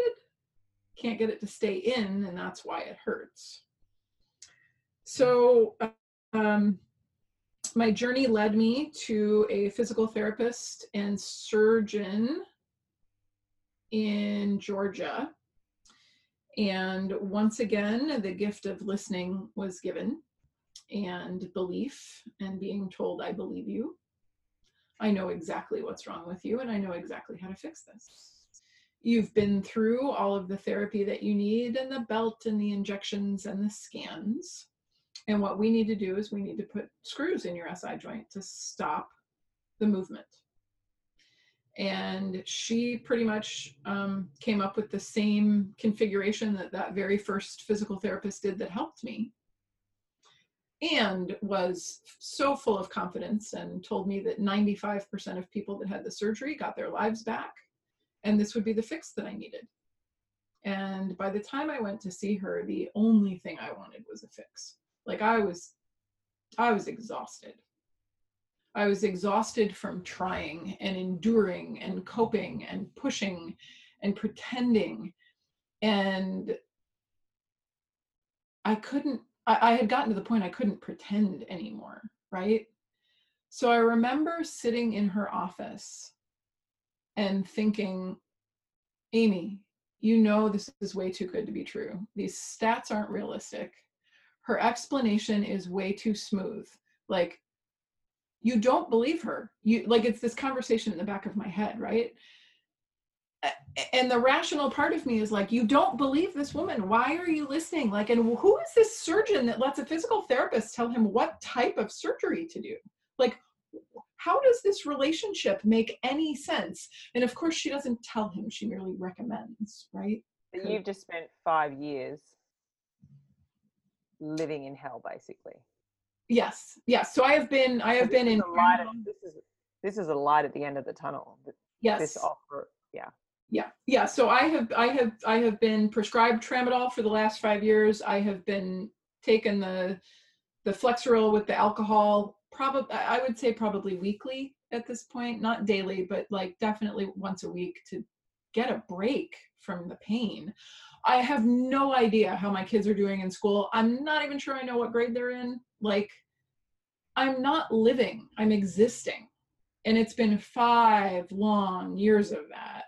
can't get it to stay in, and that's why it hurts. So, um, my journey led me to a physical therapist and surgeon in Georgia. And once again, the gift of listening was given and belief and being told, I believe you. I know exactly what's wrong with you and I know exactly how to fix this. You've been through all of the therapy that you need and the belt and the injections and the scans. And what we need to do is we need to put screws in your SI joint to stop the movement. And she pretty much um, came up with the same configuration that that very first physical therapist did that helped me and was so full of confidence and told me that 95% of people that had the surgery got their lives back and this would be the fix that I needed. And by the time I went to see her, the only thing I wanted was a fix. Like I was I was exhausted. I was exhausted from trying and enduring and coping and pushing and pretending. And I couldn't, I, I had gotten to the point I couldn't pretend anymore, right? So I remember sitting in her office and thinking, Amy, you know this is way too good to be true. These stats aren't realistic. Her explanation is way too smooth. Like, you don't believe her. You like it's this conversation in the back of my head, right? And the rational part of me is like, you don't believe this woman. Why are you listening? Like, and who is this surgeon that lets a physical therapist tell him what type of surgery to do? Like, how does this relationship make any sense? And of course, she doesn't tell him, she merely recommends, right? You've just spent five years living in hell, basically. Yes, yes. So I have been, I have So been in. light at, this is this is a light at the end of the tunnel. Yes. This offer, yeah. Yeah, yeah. So I have, I have, I have been prescribed tramadol for the last five years. I have been taking the, the Flexeril with the alcohol. Probably, I would say probably weekly at this point, not daily, but like definitely once a week to get a break from the pain. I have no idea how my kids are doing in school. I'm not even sure I know what grade they're in. Like, I'm not living. I'm existing, and it's been five long years of that.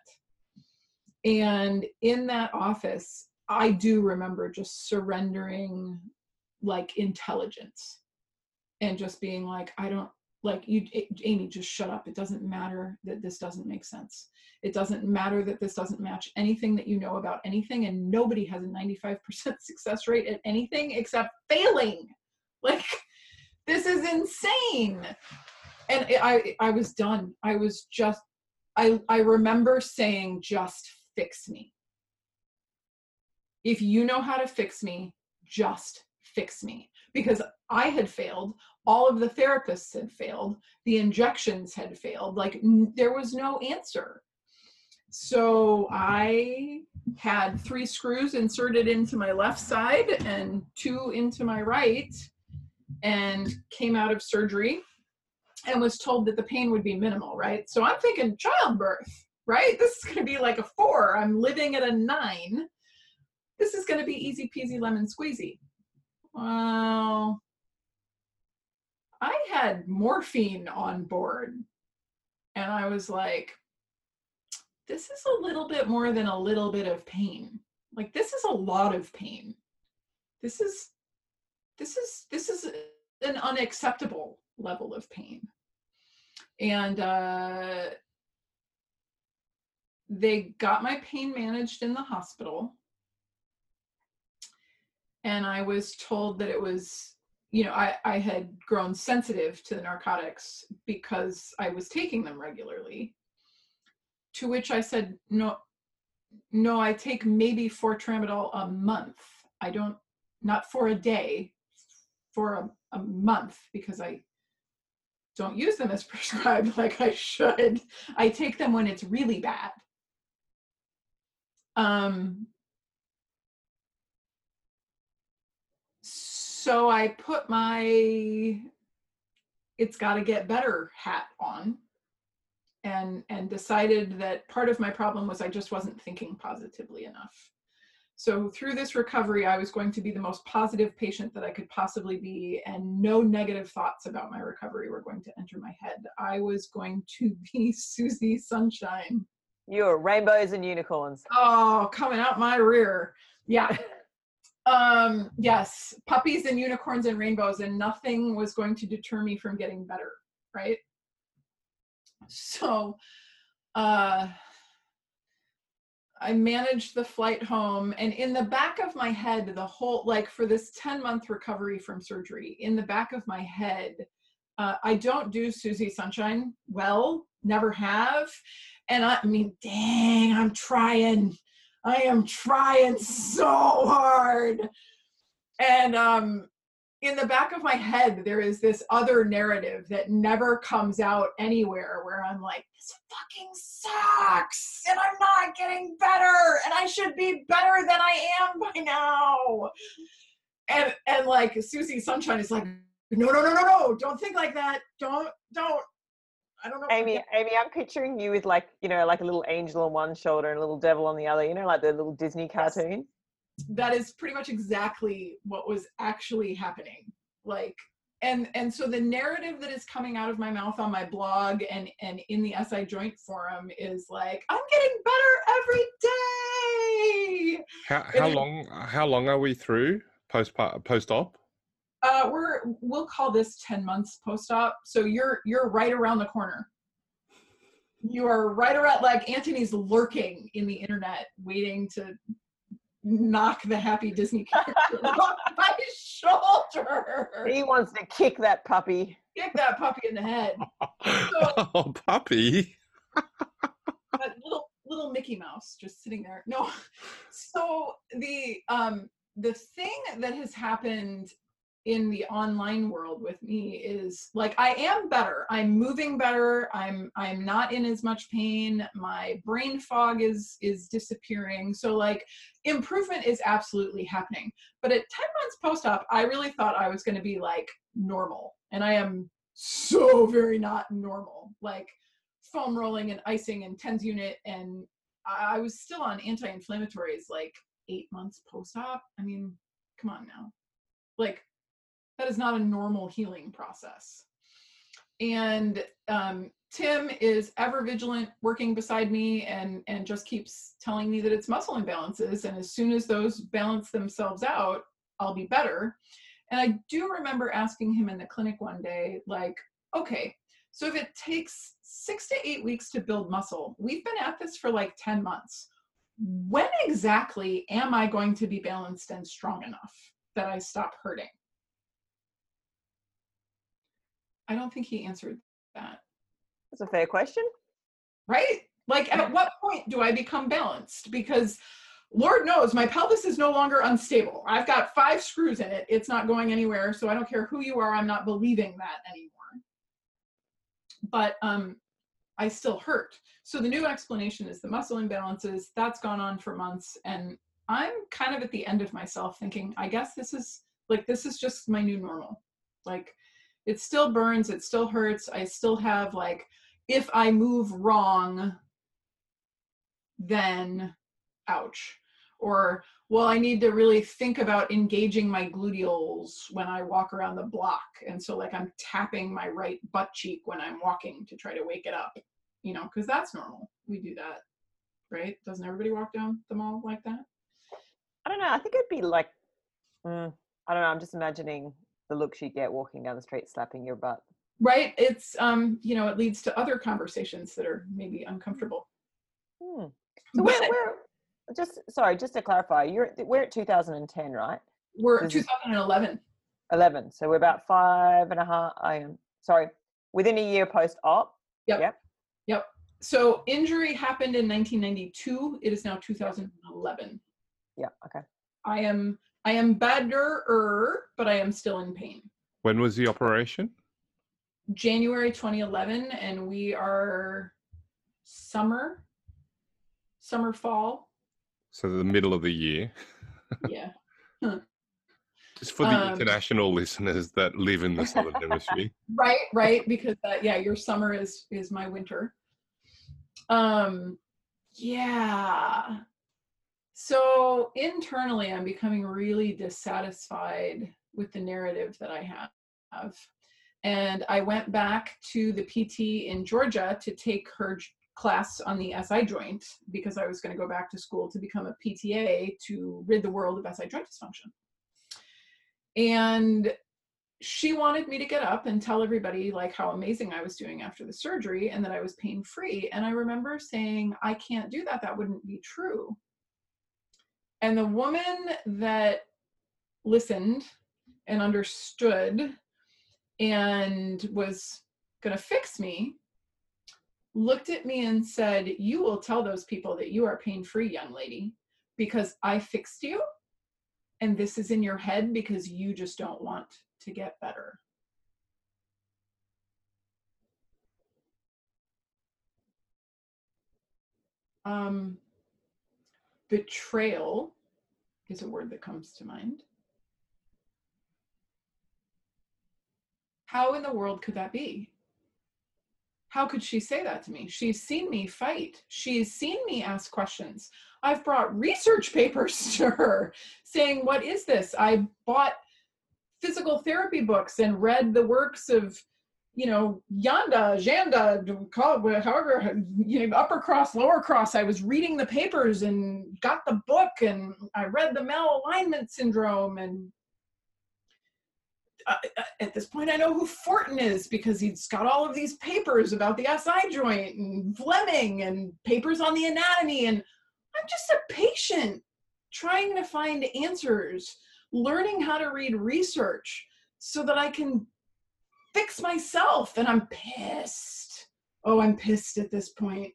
And in that office, I do remember just surrendering like intelligence and just being like, I don't like you, Amy, just shut up. It doesn't matter that this doesn't make sense. It doesn't matter that this doesn't match anything that you know about anything. And nobody has a 95% success rate at anything except failing. Like, this is insane. And I, I was done. I was just I, I remember saying, just fix me. If you know how to fix me, just fix me. Because I had failed. All of the therapists had failed. The injections had failed. Like n- there was no answer. So I had three screws inserted into my left side and two into my right and came out of surgery and was told that the pain would be minimal, right? So I'm thinking childbirth, right? This is going to be like a four. I'm living at a nine. This is going to be easy peasy lemon squeezy. Well, I had morphine on board, and I was like, this is a little bit more than a little bit of pain. Like, this is a lot of pain. This is, this is, this is an unacceptable level of pain and uh, they got my pain managed in the hospital and i was told that it was you know I, I had grown sensitive to the narcotics because i was taking them regularly to which i said no no i take maybe four tramadol a month i don't not for a day for a, a month because i don't use them as prescribed like I should. I take them when it's really bad. Um, so I put my it's got to get better hat on and and decided that part of my problem was I just wasn't thinking positively enough. So through this recovery, I was going to be the most positive patient that I could possibly be, and no negative thoughts about my recovery were going to enter my head. I was going to be Susie Sunshine. You're rainbows and unicorns. Oh, coming out my rear. Yeah. Um, yes, puppies and unicorns and rainbows, and nothing was going to deter me from getting better, right? So, uh, I managed the flight home, and in the back of my head, the whole like for this 10 month recovery from surgery, in the back of my head, uh, I don't do Susie Sunshine well, never have. And I, I mean, dang, I'm trying. I am trying so hard. And um, in the back of my head, there is this other narrative that never comes out anywhere where I'm like, this fucking sucks and I'm not getting better and I should be better than I am by now. And and like Susie Sunshine is like, no, no, no, no, no, don't think like that. Don't, don't. I don't know. Amy, Amy, I'm picturing you with like, you know, like a little angel on one shoulder and a little devil on the other, you know, like the little Disney Yes. cartoon. that is pretty much exactly what was actually happening like and and so the narrative that is coming out of my mouth on my blog and and in the si joint forum is like i'm getting better every day How how is- long how long are we through post post op? Uh we're we'll call this 10 months post-op so you're you're right around the corner you are right around like Antony's lurking in the internet waiting to knock the happy disney character off my shoulder He wants to kick that puppy. kick that puppy in the head. oh, puppy. That little little Mickey Mouse just sitting there. No. So the um the thing that has happened in the online world with me is like I am better. I'm moving better. I'm I'm not in as much pain. My brain fog is is disappearing. So like improvement is absolutely happening. But at 10 months post-op, I really thought I was going to be like normal. And I am so very not normal. Like foam rolling and icing and TENS unit and I was still on anti-inflammatories like eight months post-op. I mean, come on now. Like that is not a normal healing process. And um, Tim is ever vigilant, working beside me, and and just keeps telling me that it's muscle imbalances. And as soon as those balance themselves out, I'll be better. And I do remember asking him in the clinic one day, like, okay, so if it takes six to eight weeks to build muscle, we've been at this for like 10 months. When exactly am I going to be balanced and strong enough that I stop hurting? I don't think he answered that. That's a fair question. Right? Like, at what point do I become balanced? Because Lord knows my pelvis is no longer unstable. I've got five screws in it. It's not going anywhere. So I don't care who you are, I'm not believing that anymore. But um, I still hurt. So the new explanation is the muscle imbalances. That's gone on for months. And I'm kind of at the end of myself thinking, I guess this is like, this is just my new normal. Like, it still burns, it still hurts. I still have, like, if I move wrong, then ouch. Or, well, I need to really think about engaging my gluteals when I walk around the block. And so, like, I'm tapping my right butt cheek when I'm walking to try to wake it up, you know, because that's normal. We do that, right? Doesn't everybody walk down the mall like that? I don't know. I think it'd be like, mm, I don't know. I'm just imagining the looks you get walking down the street slapping your butt. Right? It's, um, you know, it leads to other conversations that are maybe uncomfortable. Hmm. So we're, we're just sorry, just to clarify, you're we're at 2010, right? We're This 2011. 11. So we're about five and a half. I am sorry, within a year post op. Yep. Yep. Yep. So injury happened in 1992. It is now 2011. Yeah. Okay. I am I am better, but I am still in pain. When was the operation? January 2011, and we are summer, summer fall. So the middle of the year. Yeah. Just for the Um, international listeners that live in the southern hemisphere. right right because uh, yeah your summer is is my winter um yeah so internally i'm becoming really dissatisfied with the narrative that i have and i went back to the pt in georgia to take her class on the si joint because i was going to go back to school to become a pta to rid the world of si joint dysfunction and she wanted me to get up and tell everybody like how amazing I was doing after the surgery and that I was pain free. And I remember saying, I can't do that. That wouldn't be true. And the woman that listened and understood and was going to fix me looked at me and said, You will tell those people that you are pain free, young lady, because I fixed you. And this is in your head because you just don't want to get better. Um, betrayal is a word that comes to mind. How in the world could that be? How could she say that to me? She's seen me fight. She's seen me ask questions. I've brought research papers to her saying, What is this? I bought physical therapy books and read the works of, you know, Yanda, Janda, however, you know, upper cross, lower cross. I was reading the papers and got the book and I read the malalignment syndrome and uh, at this point, I know who Fortin is because he's got all of these papers about the SI joint and Vleeming and papers on the anatomy. And I'm just a patient trying to find answers, learning how to read research so that I can fix myself. And I'm pissed. Oh, I'm pissed at this point.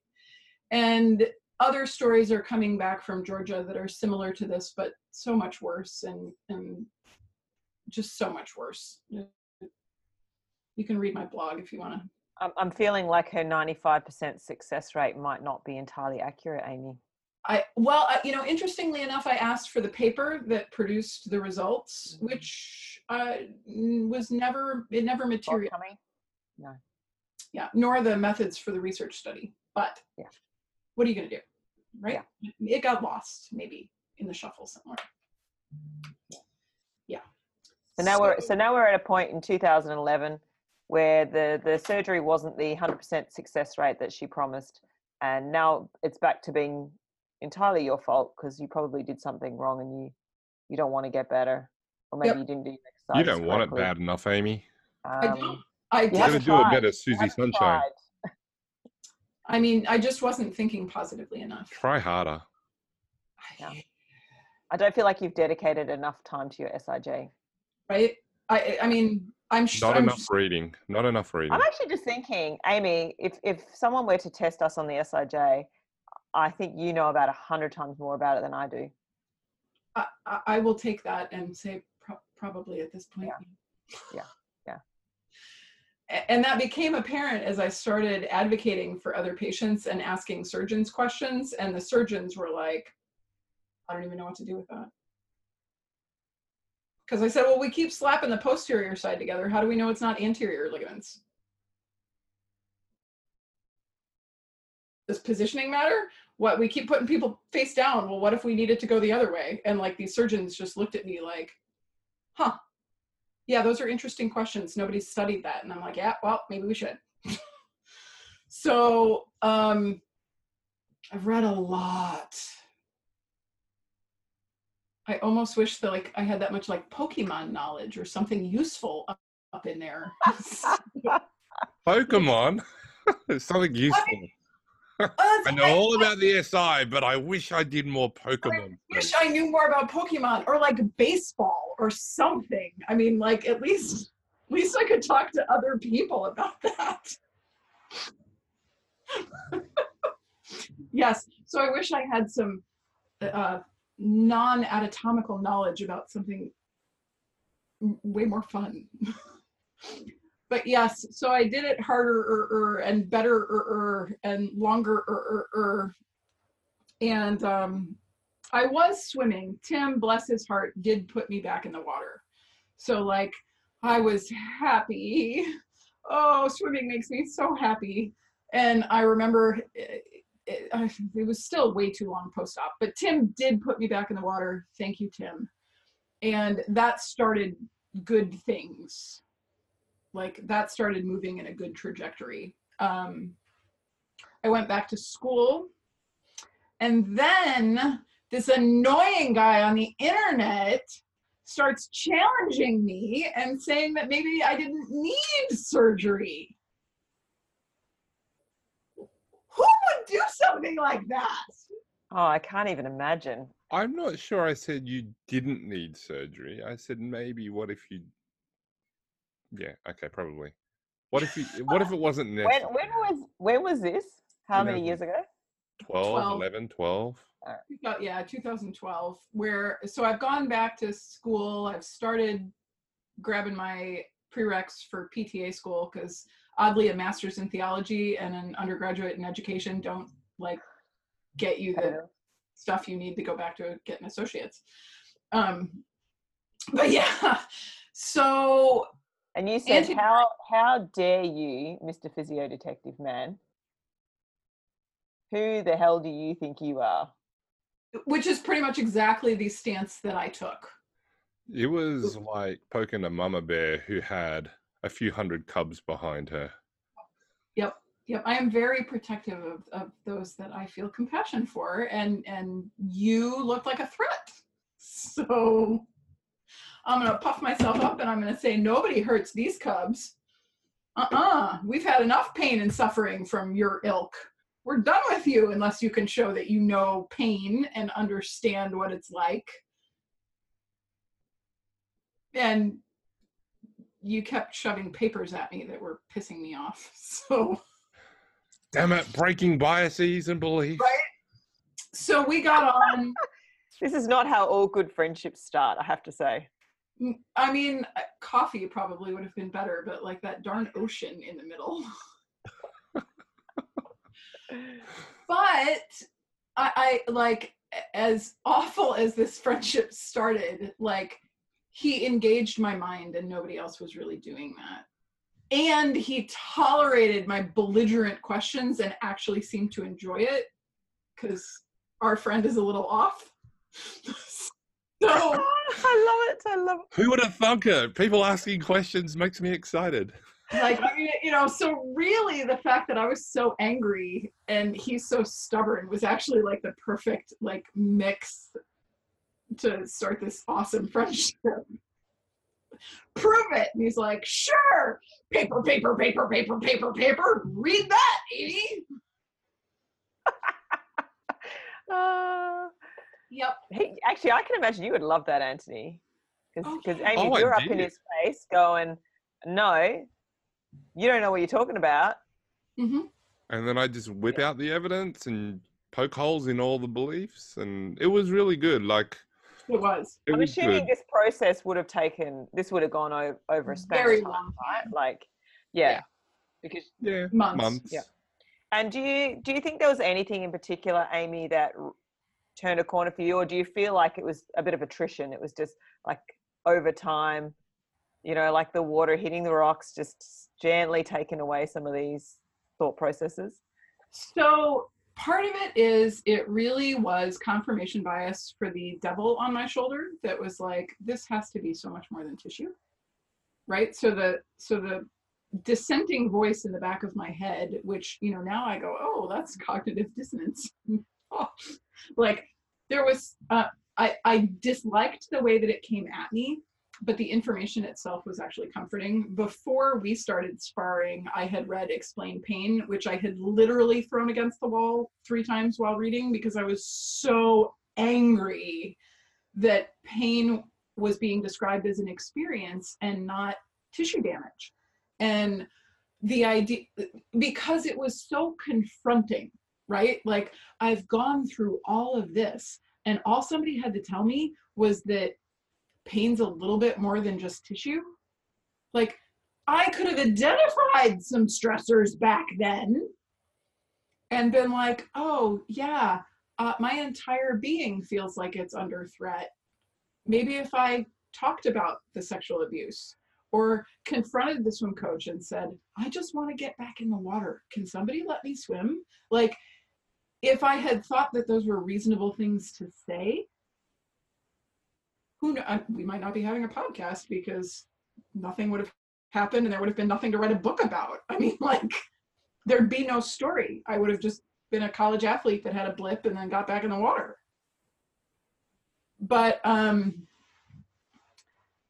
And other stories are coming back from Georgia that are similar to this, but so much worse and, and just so much worse. You can read my blog if you want to. I'm feeling like her 95% success rate might not be entirely accurate, Amy. I well, I, you know, interestingly enough, I asked for the paper that produced the results, mm-hmm. which uh, was never it never material. No. Yeah, nor the methods for the research study. But yeah, what are you going to do, right? Yeah. It got lost maybe in the shuffle somewhere. Yeah. yeah. So now we're so now we're at a point in 2011 where the the surgery wasn't the 100% success rate that she promised, and now it's back to being entirely your fault because you probably did something wrong and you you don't want to get better, or maybe yep. you didn't do your exercise. You don't want it bad enough, Amy. Um, I don't. I you got to do a better Susie Sunshine. I mean, I just wasn't thinking positively enough. Try harder. Yeah. I don't feel like you've dedicated enough time to your SIJ right? I I mean, I'm not I'm enough reading. Not enough reading. I'm actually just thinking, Amy, if if someone were to test us on the SIJ, I think you know about a hundred times more about it than I do. I, I will take that and say pro- probably at this point. Yeah. yeah. yeah. And that became apparent as I started advocating for other patients and asking surgeons questions. And the surgeons were like, I don't even know what to do with that because I said, well, we keep slapping the posterior side together. How do we know it's not anterior ligaments? Does positioning matter? What we keep putting people face down. Well, what if we needed to go the other way? And like these surgeons just looked at me like, huh, yeah, those are interesting questions. Nobody's studied that. And I'm like, yeah, well, maybe we should. so um, I've read a lot I almost wish that like I had that much like Pokemon knowledge or something useful up, up in there. Pokemon? something useful. I, mean, I know all about the SI, but I wish I did more Pokemon. I wish I knew more about Pokemon or like baseball or something. I mean, like at least at least I could talk to other people about that. yes. So I wish I had some uh, non-anatomical knowledge about something way more fun. but yes, so I did it harder er, er, and better er, and longer er, er, er. and um, I was swimming. Tim, bless his heart, did put me back in the water. So like I was happy. Oh, swimming makes me so happy. And I remember eh, it, it was still way too long post-op but tim did put me back in the water thank you tim and that started good things like that started moving in a good trajectory um, i went back to school and then this annoying guy on the internet starts challenging me and saying that maybe i didn't need surgery who would do something like that? Oh, I can't even imagine. I'm not sure I said you didn't need surgery. I said maybe what if you Yeah, okay, probably. What if you what if it wasn't necessary? When, when was when was this? How many years ago? 12, 12. 11, 12. Yeah, 2012. Where so I've gone back to school. I've started grabbing my prereqs for PTA school because oddly a master's in theology and an undergraduate in education don't like get you the stuff you need to go back to get an associate's um but yeah so And you said, Anti- "How how dare you, Mr. Physio Detective Man? How how dare you, Mr. Physio Detective Man? Who the hell do you think you are?" which is pretty much exactly the stance that I took. It was like poking a mama bear who had a few hundred cubs behind her. Yep. Yep. I am very protective of, of those that I feel compassion for. And and you look like a threat. So I'm gonna puff myself up and I'm gonna say nobody hurts these cubs. Uh-uh. We've had enough pain and suffering from your ilk. We're done with you unless you can show that you know pain and understand what it's like. And you kept shoving papers at me that were pissing me off. So Damn it, breaking biases and beliefs. Right. so we got on This is not how all good friendships start. I have to say. I mean, uh, coffee probably would have been better, but like that darn ocean in the middle. but I, I like as awful as this friendship started, like he engaged my mind and nobody else was really doing that. And he tolerated my belligerent questions and actually seemed to enjoy it because our friend is a little off. so I love it. I love it. Who would have thunk it? People asking questions makes me excited. like you you know so really the fact that i was so angry and he's so stubborn was actually like the perfect like mix to start this awesome friendship prove it and he's like sure paper paper paper paper paper paper read that Edie. Uh, yep he, actually, I can imagine you would love that, Antony, because Oh, because. Amy, Oh, you're up in his face going, "No, you don't know what you're talking about." hmm And then I just whip out the evidence and poke holes in all the beliefs. And it was really good. Like, it was it I'm was assuming good. this process would have taken. This would have gone o- over a span very of time, long right? Like, yeah, Yeah. because Yeah. months, Months. Yeah. And do you do you think there was anything in particular, Amy, that r- turned a corner for you, or do you feel like it was a bit of attrition? It was just like over time, you know, like the water hitting the rocks, just gently taking away some of these thought processes. So part of it is it really was confirmation bias for the devil on my shoulder that was like, this has to be so much more than tissue. Right. So the so the dissenting voice in the back of my head, which, you know, now I go, oh, that's cognitive dissonance. Like there was uh I, I disliked the way that it came at me but the information itself was actually comforting. Before we started sparring, I had read Explain Pain, which I had literally thrown against the wall three times while reading because I was so angry that pain was being described as an experience and not tissue damage. And the idea, because it was so confronting, right? Like, I've gone through all of this, and all somebody had to tell me was that pain's a little bit more than just tissue. Like, I could have identified some stressors back then and been like, oh, yeah, uh, my entire being feels like it's under threat. Maybe if I talked about the sexual abuse or confronted the swim coach and said, I just want to get back in the water. Can somebody let me swim? Like, if I had thought that those were reasonable things to say, who know, uh, we might not be having a podcast because nothing would have happened and there would have been nothing to write a book about. I mean, like, there'd be no story. I would have just been a college athlete that had a blip and then got back in the water. But um,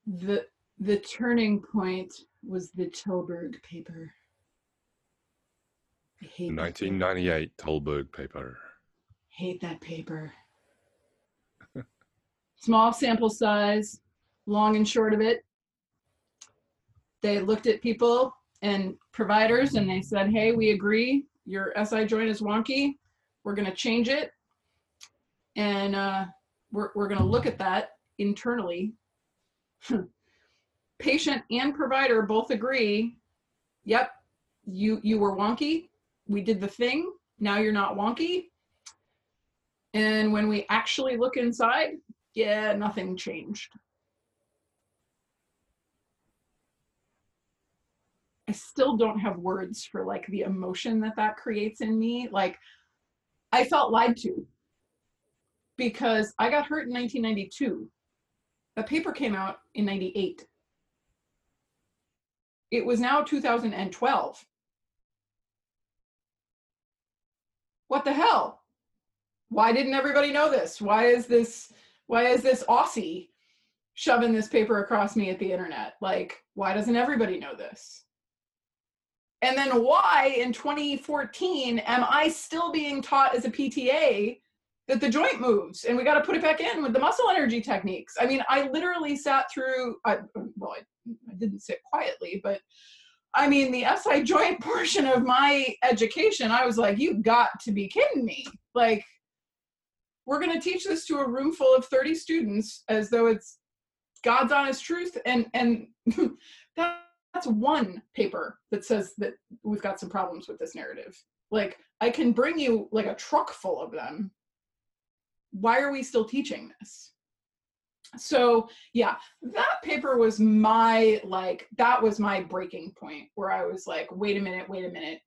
the the turning point was the Tullberg paper. I hate 1998 Tullberg paper. hate that paper. Small sample size, long and short of it. They looked at people and providers and they said, hey, we agree, your SI joint is wonky. We're going to change it. And uh, we're, we're going to look at that internally. Patient and provider both agree, yep, you, you were wonky. We did the thing. Now you're not wonky. And when we actually look inside, yeah, nothing changed. I still don't have words for like the emotion that that creates in me. Like I felt lied to because I got hurt in 1992. The paper came out in 98. It was now 2012. What the hell? Why didn't everybody know this? Why is this why is this Aussie shoving this paper across me at the internet? Like, why doesn't everybody know this? And then why in 2014 am I still being taught as a PTA that the joint moves and we got to put it back in with the muscle energy techniques? I mean, I literally sat through, I, well, I, I didn't sit quietly, but I mean, the SI joint portion of my education, I was like, you got to be kidding me. Like, we're going to teach this to a room full of 30 students as though it's God's honest truth. And, and that, that's one paper that says that we've got some problems with this narrative. Like, I can bring you like a truck full of them. Why are we still teaching this? So yeah that paper was my like that was my breaking point where i was like wait a minute wait a minute.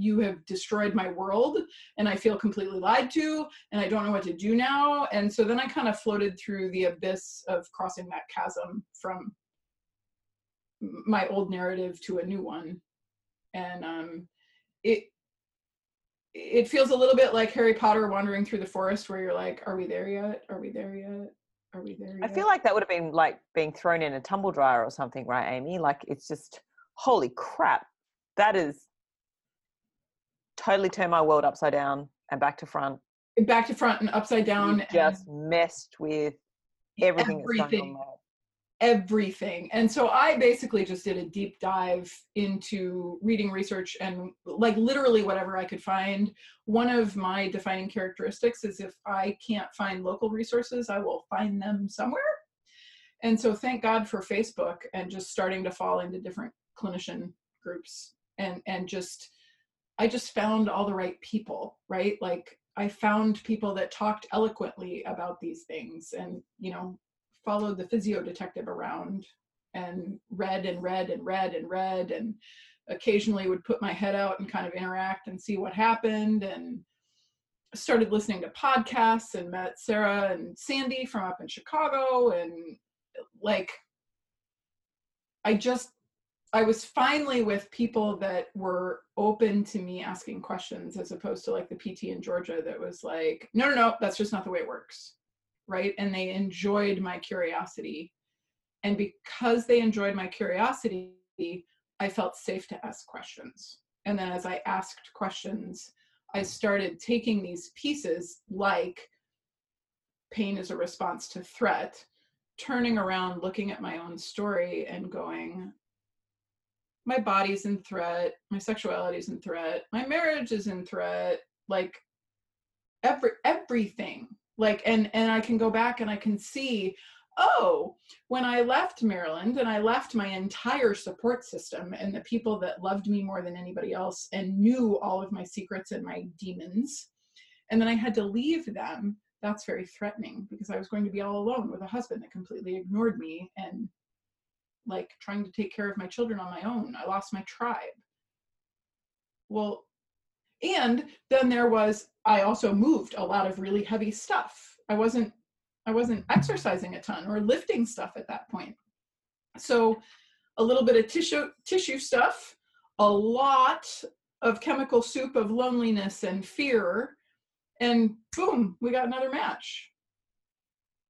You have destroyed my world and i feel completely lied to and i don't know what to do now. And so then i kind of floated through the abyss of crossing that chasm from my old narrative to a new one. And um it it feels a little bit like harry potter wandering through the forest where you're like are we there yet? Are we there yet there? I feel like that would have been like being thrown in a tumble dryer or something, right, Amy? Like it's just holy crap. That is totally turned my world upside down and back to front. Back to front and upside down. You just messed with everything, everything everything. And so I basically just did a deep dive into reading research and like literally whatever I could find. One of my defining characteristics is if I can't find local resources, I will find them somewhere. And so thank God for Facebook and just starting to fall into different clinician groups and and just I just found all the right people, right? Like I found people that talked eloquently about these things and you know followed the physio detective around and read and read and read and read and occasionally would put my head out and kind of interact and see what happened and started listening to podcasts and met Sarah and Sandy from up in Chicago and like I just I was finally with people that were open to me asking questions as opposed to like the PT in Georgia that was like no no no that's just not the way it works right? And they enjoyed my curiosity. And because they enjoyed my curiosity, I felt safe to ask questions. And then as I asked questions, I started taking these pieces like pain is a response to threat, turning around, looking at my own story and going, my body's in threat, my sexuality is in threat, my marriage is in threat, like every everything like and and i can go back and i can see oh when i left maryland and i left my entire support system and the people that loved me more than anybody else and knew all of my secrets and my demons and then i had to leave them that's very threatening because i was going to be all alone with a husband that completely ignored me and like trying to take care of my children on my own. I lost my tribe. Well and then there was i also moved a lot of really heavy stuff. I wasn't i wasn't exercising a ton or lifting stuff at that point. So a little bit of tissue tissue stuff a lot of chemical soup of loneliness and fear and boom we got another match.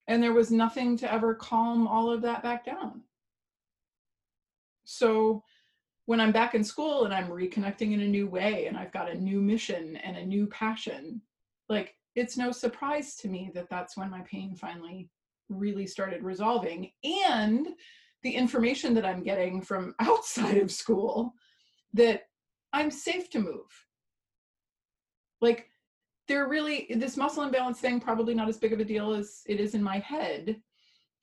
And there was nothing to ever calm all of that back down. So when I'm back in school and I'm reconnecting in a new way and I've got a new mission and a new passion, like it's no surprise to me that that's when my pain finally really started resolving. And the information that I'm getting from outside of school that I'm safe to move. Like, they're really, this muscle imbalance thing, probably not as big of a deal as it is in my head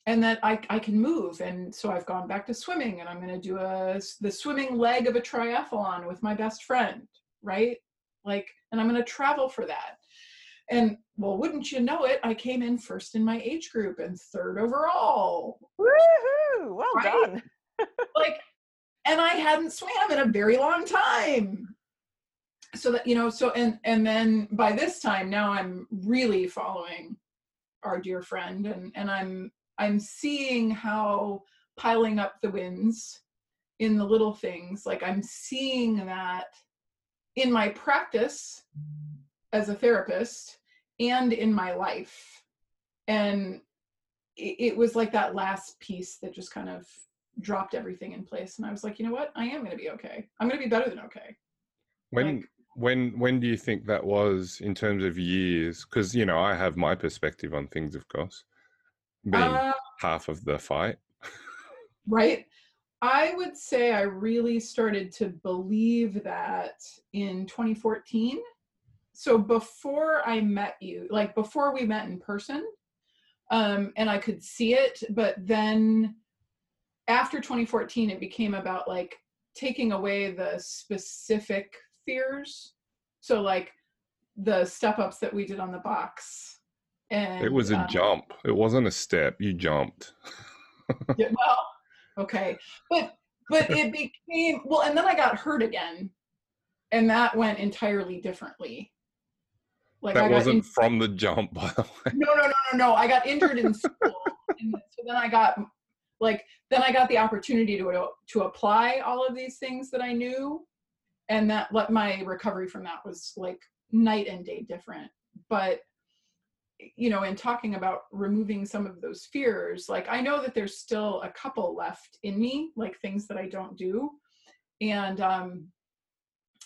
and that I, I can move. And so I've gone back to swimming and I'm going to do a, the swimming leg of a triathlon with my best friend, right? Like, and I'm going to travel for that. And well, wouldn't you know it, I came in first in my age group and third overall. Woohoo! Well right? done. like, and I hadn't swam in a very long time. So that you know, so and and then by this time now I'm really following our dear friend and and I'm I'm seeing how piling up the wins in the little things like I'm seeing that in my practice as a therapist and in my life. And it, was like that last piece that just kind of dropped everything in place. And i was like you know what? I am going to be okay. I'm going to be better than okay. When Like- when when do you think that was in terms of years? Because you know I have my perspective on things, of course, being uh, half of the fight. right? I would say i really started to believe that in 2014 so before i met you like before we met in person um and i could see it but then after 2014 it became about like taking away the specific fears. So like the step ups that we did on the box and It was a um, jump. It wasn't a step. You jumped. yeah, well, okay, but but it became well, and then I got hurt again, and that went entirely differently. Like I That wasn't from the jump, by the way. no, no, no, no, no. I got injured in school, and so then I got like then I got the opportunity to to apply all of these things that I knew, and that let my recovery from that was like night and day different. But you know, in talking about removing some of those fears, like I know that there's still a couple left in me, like things that I don't do, and um,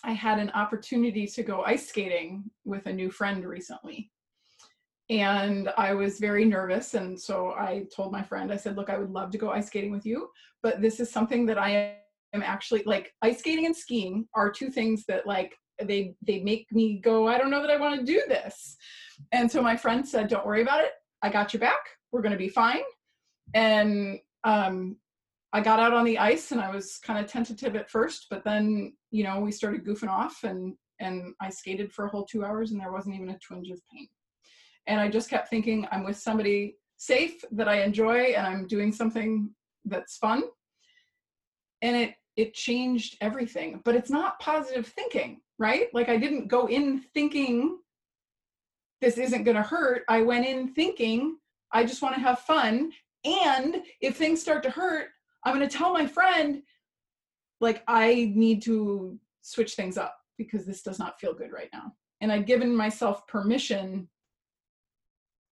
I had an opportunity to go ice skating with a new friend recently and I was very nervous. And so I told my friend, I said, Look, I would love to go ice skating with you, but this is something that I am actually like ice skating and skiing are two things that like they they make me go, I don't know that I want to do this. And so my friend said, Don't worry about it. I got your back. We're gonna be fine. And um I got out on the ice and I was kind of tentative at first, but then, you know, we started goofing off and and I skated for a whole two hours and there wasn't even a twinge of pain and i just kept thinking i'm with somebody safe that i enjoy and i'm doing something that's fun and it it changed everything but it's not positive thinking right like i didn't go in thinking this isn't going to hurt i went in thinking i just want to have fun and if things start to hurt i'm going to tell my friend like i need to switch things up because this does not feel good right now and i'd given myself permission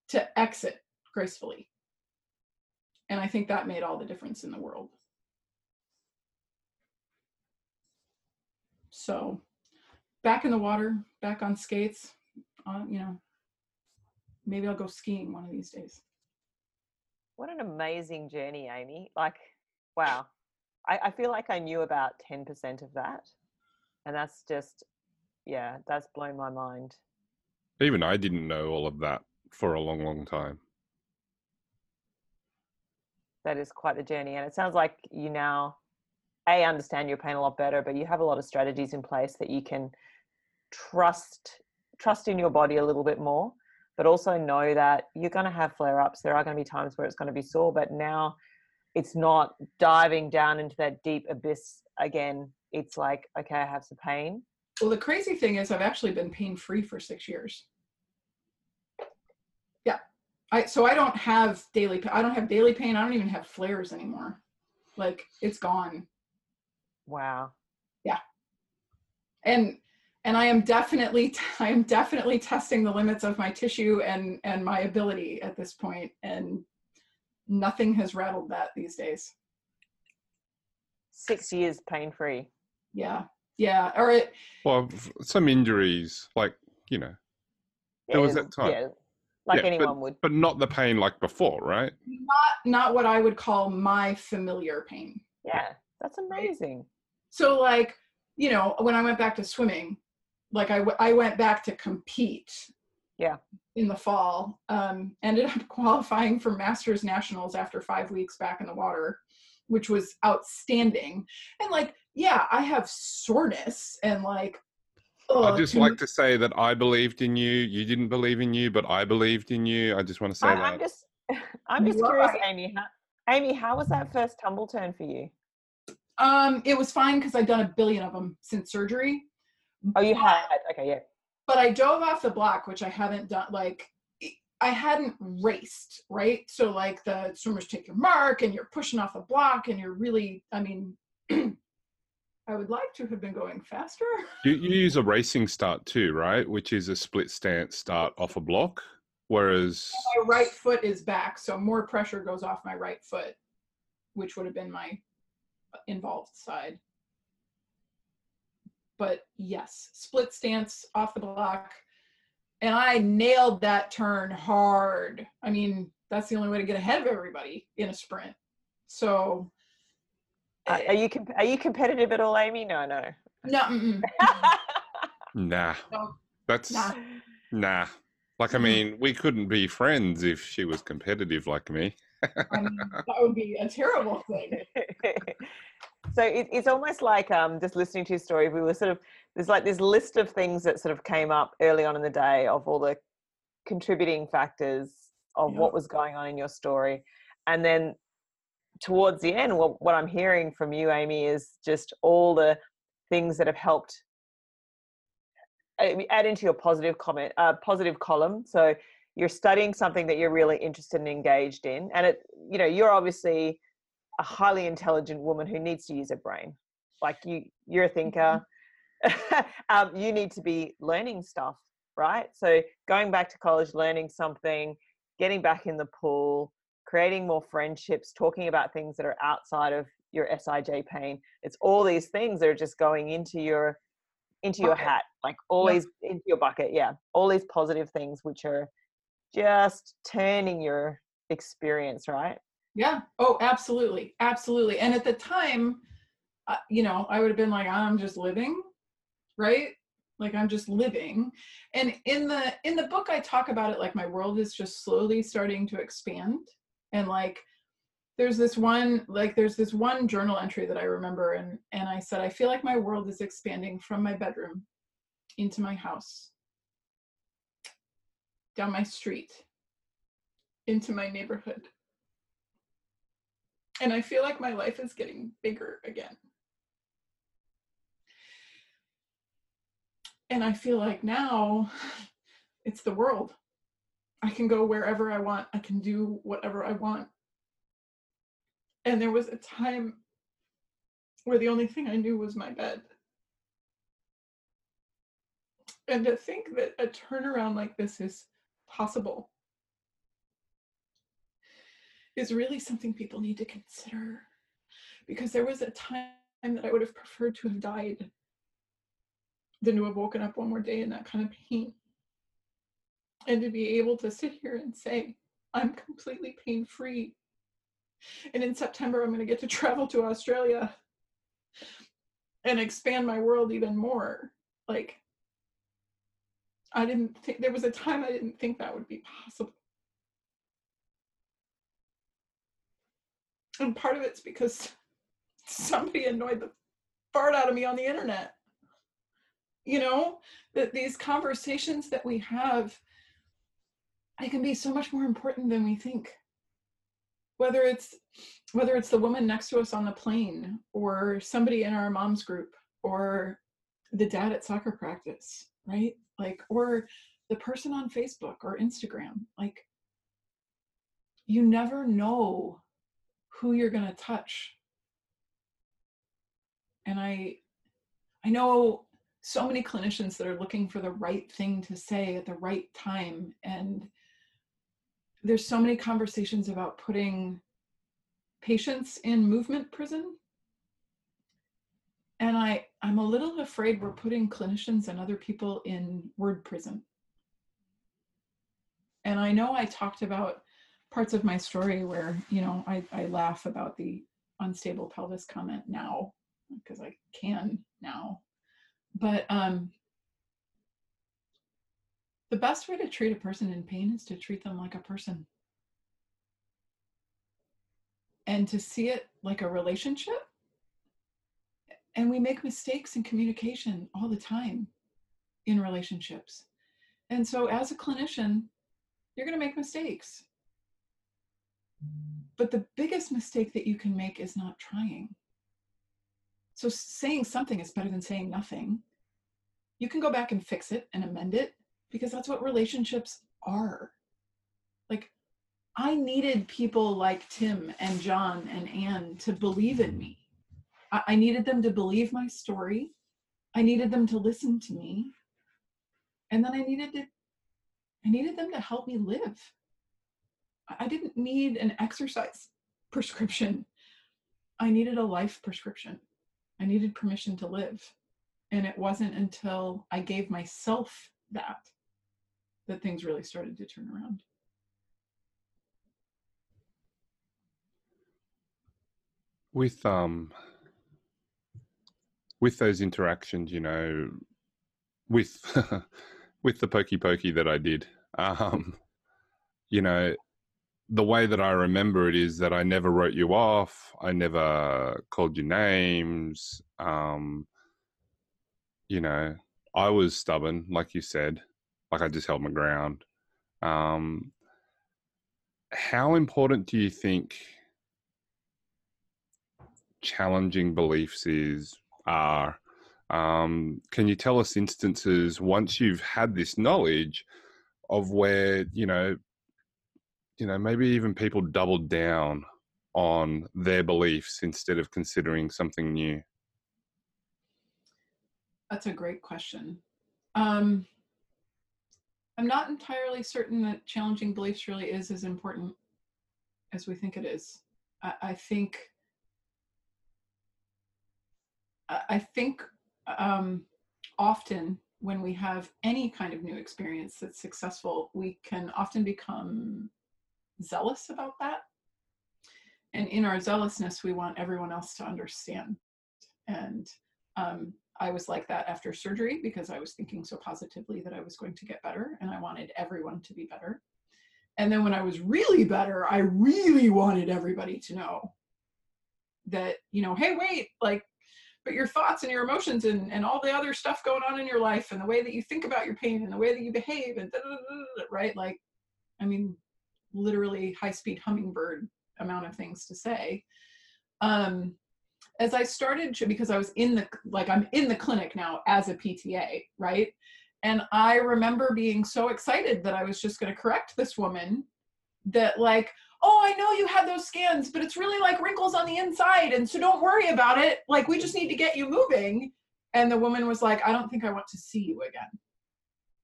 to exit gracefully. And I think that made all the difference in the world. So, back in the water, back on skates, uh, you know, maybe I'll go skiing one of these days. What an amazing journey, Amy. Like, wow. I, I feel like I knew about 10% of that. And that's just, yeah, that's blown my mind. Even I didn't know all of that for a long, long time. That is quite a journey. And it sounds like you now, A, understand your pain a lot better, but you have a lot of strategies in place that you can trust trust in your body a little bit more but also know that you're going to have flare ups there are going to be times where it's going to be sore but now it's not diving down into that deep abyss again it's like okay i have some pain Well, the crazy thing is, I've actually been pain free for six years. Yeah, I so I don't have daily. I don't have daily pain. I don't even have flares anymore. Like it's gone. wow Yeah. and and i am definitely i am definitely testing the limits of my tissue and and my ability at this point and nothing has rattled that these days. Six years pain free yeah. Yeah. Or it Well, some injuries, like you know, There was that time. yeah. Like Yeah, but- anyone would. but not the pain like before, right? not not what i would call my familiar pain. Yeah that's amazing. So like you know when i went back to swimming like i, w- I went back to compete Yeah. in the fall um, ended up qualifying for masters nationals after five weeks back in the water which was outstanding and like yeah i have soreness and like I'd just like to say that I believed in you. You didn't believe in you, but I believed in you. I just want to say I, that. i'm just i'm just are curious amy how, amy how was that first tumble turn for you Um, it was fine because i've done a billion of them since surgery. Oh, you had. Okay, yeah. But I dove off the block, which I haven't done. Like, I hadn't raced, right? So like the swimmers take your mark, and you're pushing off the block, and you're really. I mean, I would like to have been going faster. You, you use a racing start too, right? Which is a split stance start off a block, whereas my right foot is back, so more pressure goes off my right foot, which would have been my involved side. But yes, split stance off the block. And I nailed that turn hard. I mean, that's the only way to get ahead of everybody in a sprint. So uh, are you are you competitive at all, Amy? No, no. No. Mm-mm. nah. No. That's nah. nah. Like I mean, we couldn't be friends if she was competitive like me. I mean, that would be a terrible thing. so it, it's almost like um, just listening to your story. We were sort of there's like this list of things that sort of came up early on in the day of all the contributing factors of what was going on in your story, and then towards the end, what, what I'm hearing from you, Amy, is just all the things that have helped uh, add into your positive comment, uh, positive column. So you're studying something that you're really interested and engaged in, and it, you know, you're obviously a highly intelligent woman who needs to use her brain. Like you, you're a thinker. Mm-hmm. um, you need to be learning stuff, right? So going back to college, learning something, getting back in the pool, creating more friendships, talking about things that are outside of your SIJ pain. It's all these things that are just going into your into your hat, like always yeah. into your bucket. Yeah, all these positive things which are just turning your experience, right? Yeah. Oh, absolutely, absolutely. And at the time, uh, you know, I would have been like, I'm just living, right? Like I'm just living. And in the in the book, I talk about it like my world is just slowly starting to expand and like there's this one like there's this one journal entry that i remember and and i said i feel like my world is expanding from my bedroom into my house down my street into my neighborhood and i feel like my life is getting bigger again and i feel like now it's the world I can go wherever I want. I can do whatever I want. And there was a time where the only thing I knew was my bed. And to think that a turnaround like this is possible is really something people need to consider. Because there was a time that I would have preferred to have died than to have woken up one more day in that kind of pain and to be able to sit here and say, I'm completely pain free. And in September, I'm going to get to travel to Australia and expand my world even more. Like, I didn't think there was a time I didn't think that would be possible. And part of it's because somebody annoyed the fart out of me on the internet. You know, that these conversations that we have it can be so much more important than we think whether it's whether it's the woman next to us on the plane or somebody in our mom's group or the dad at soccer practice right like or the person on facebook or instagram like you never know who you're going to touch. And i i know so many clinicians that are looking for the right thing to say at the right time and there's so many conversations about putting patients in movement prison. And i i'm a little afraid we're putting clinicians and other people in word prison. And i know i talked about parts of my story where you know i, I laugh about the unstable pelvis comment now because i can now but um the best way to treat a person in pain is to treat them like a person and to see it like a relationship. And we make mistakes in communication all the time in relationships. And so, as a clinician, you're going to make mistakes. But the biggest mistake that you can make is not trying. So saying something is better than saying nothing. You can go back and fix it and amend it because that's what relationships are. Like, I needed people like Tim and John and Anne to believe in me. I, I needed them to believe my story. I needed them to listen to me. And then I needed to I needed them to help me live. I didn't need an exercise prescription. I needed a life prescription. I needed permission to live. And it wasn't until I gave myself that that things really started to turn around. With um with those interactions, you know, with with the pokey pokey that I did, um, you know, the way that I remember it is that I never wrote you off. I never called you names. Um, you know, I was stubborn, like you said. Like I just held my ground. Um, how important do you think challenging beliefs is are? Um, can you tell us instances once you've had this knowledge of where you know you know, maybe even people doubled down on their beliefs instead of considering something new? That's a great question. Um, I'm not entirely certain that challenging beliefs really is as important as we think it is. I, I think. I think um, often when we have any kind of new experience that's successful, we can often become zealous about that. And in our zealousness, we want everyone else to understand. And um, I was like that after surgery because I was thinking so positively that I was going to get better and I wanted everyone to be better. And then when I was really better, I really wanted everybody to know that, you know, hey, wait, like, but your thoughts and your emotions and, and all the other stuff going on in your life and the way that you think about your pain and the way that you behave and right? Like, I mean, literally high speed hummingbird amount of things to say. Um, as I started because I was in the, like I'm in the clinic now as a PTA, right? And I remember being so excited that I was just going to correct this woman that like, oh, I know you had those scans, but it's really like wrinkles on the inside. And so don't worry about it. Like, we just need to get you moving. And the woman was like, I don't think I want to see you again.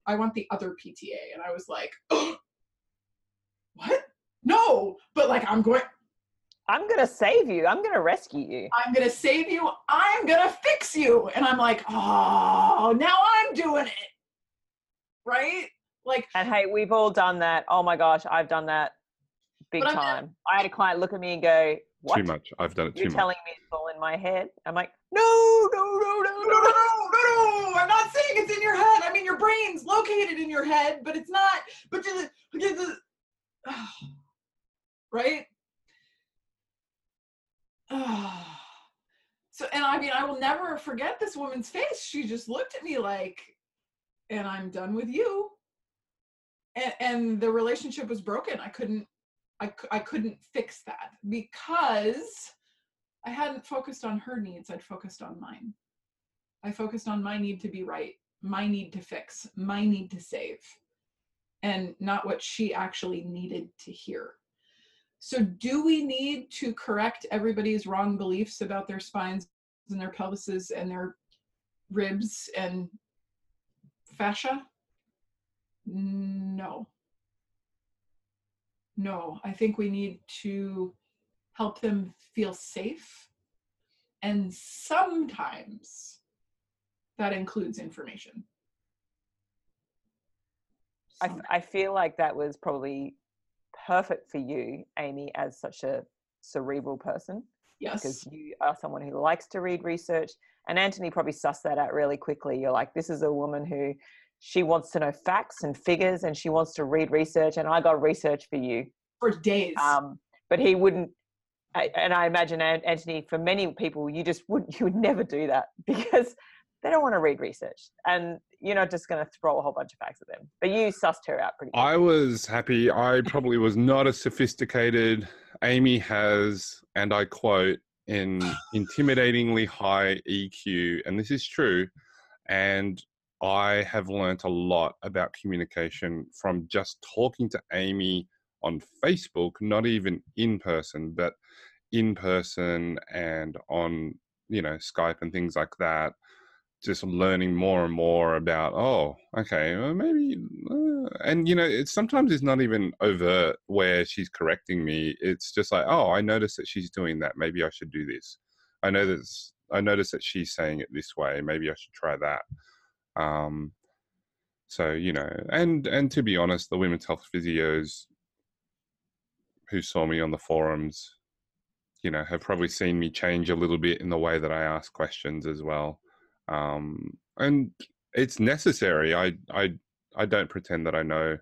I want the other PTA. And I was like, oh, what? No, but like I'm going. I'm gonna save you. I'm gonna rescue you. I'm gonna save you. I'm gonna fix you. And I'm like, oh, now I'm doing it. Right? Like. And hey, we've all done that. Oh my gosh, I've done that big time. I had a client look at me and go, what? Too much. I've done it You're too much. You're telling me it's all in my head? I'm like, no, no, no, no, no, no, no, no, no. I'm not saying it's in your head. I mean, your brain's located in your head, but it's not. But the, the, right? so, and I mean, I will never forget this woman's face. She just looked at me like, and I'm done with you. And, and the relationship was broken. I couldn't, I, I couldn't fix that because I hadn't focused on her needs. I'd focused on mine. I focused on my need to be right, my need to fix, my need to save and not what she actually needed to hear. So, do we need to correct everybody's wrong beliefs about their spines and their pelvises and their ribs and fascia? No. No, I think we need to help them feel safe. And sometimes that includes information. I, I feel like that was probably perfect for you, Amy, as such a cerebral person. Yes. Because you are someone who likes to read research. And Antony probably sussed that out really quickly. You're like, this is a woman who she wants to know facts and figures and she wants to read research. And I got research for you. For days. Um, but he wouldn't. And I imagine Antony, for many people, you just wouldn't, you would never do that because they don't want to read research and you're not just going to throw a whole bunch of facts at them but you sussed her out pretty good. i was happy i probably was not as sophisticated amy has and i quote in intimidatingly high EQ, and this is true. And I have learnt a lot about communication from just talking to Amy on Facebook, not even in person, but in person and on you know Skype and things like that. Just learning more and more about oh okay well maybe uh, and you know it's sometimes it's not even overt where she's correcting me it's just like oh I notice that she's doing that maybe I should do this I know that I notice that she's saying it this way maybe I should try that um so you know and and to be honest the women's health physios who saw me on the forums, you know, have probably seen me change a little bit in the way that I ask questions as well. Um, and it's necessary. I, I, I don't pretend that I know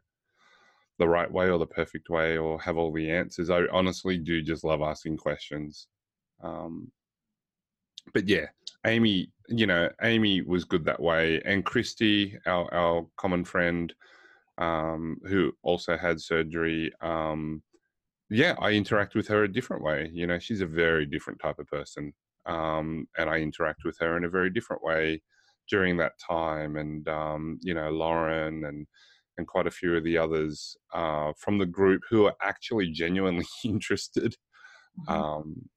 the right way or the perfect way or have all the answers. I honestly do just love asking questions. Um, but yeah, Amy, you know, Amy was good that way, and Christy, our our common friend, um, who also had surgery, um, yeah, I interact with her a different way. You know, she's a very different type of person. Um, and I interact with her in a very different way during that time. And, um, you know, Lauren and, and quite a few of the others uh, from the group who are actually genuinely interested. Mm-hmm. Um,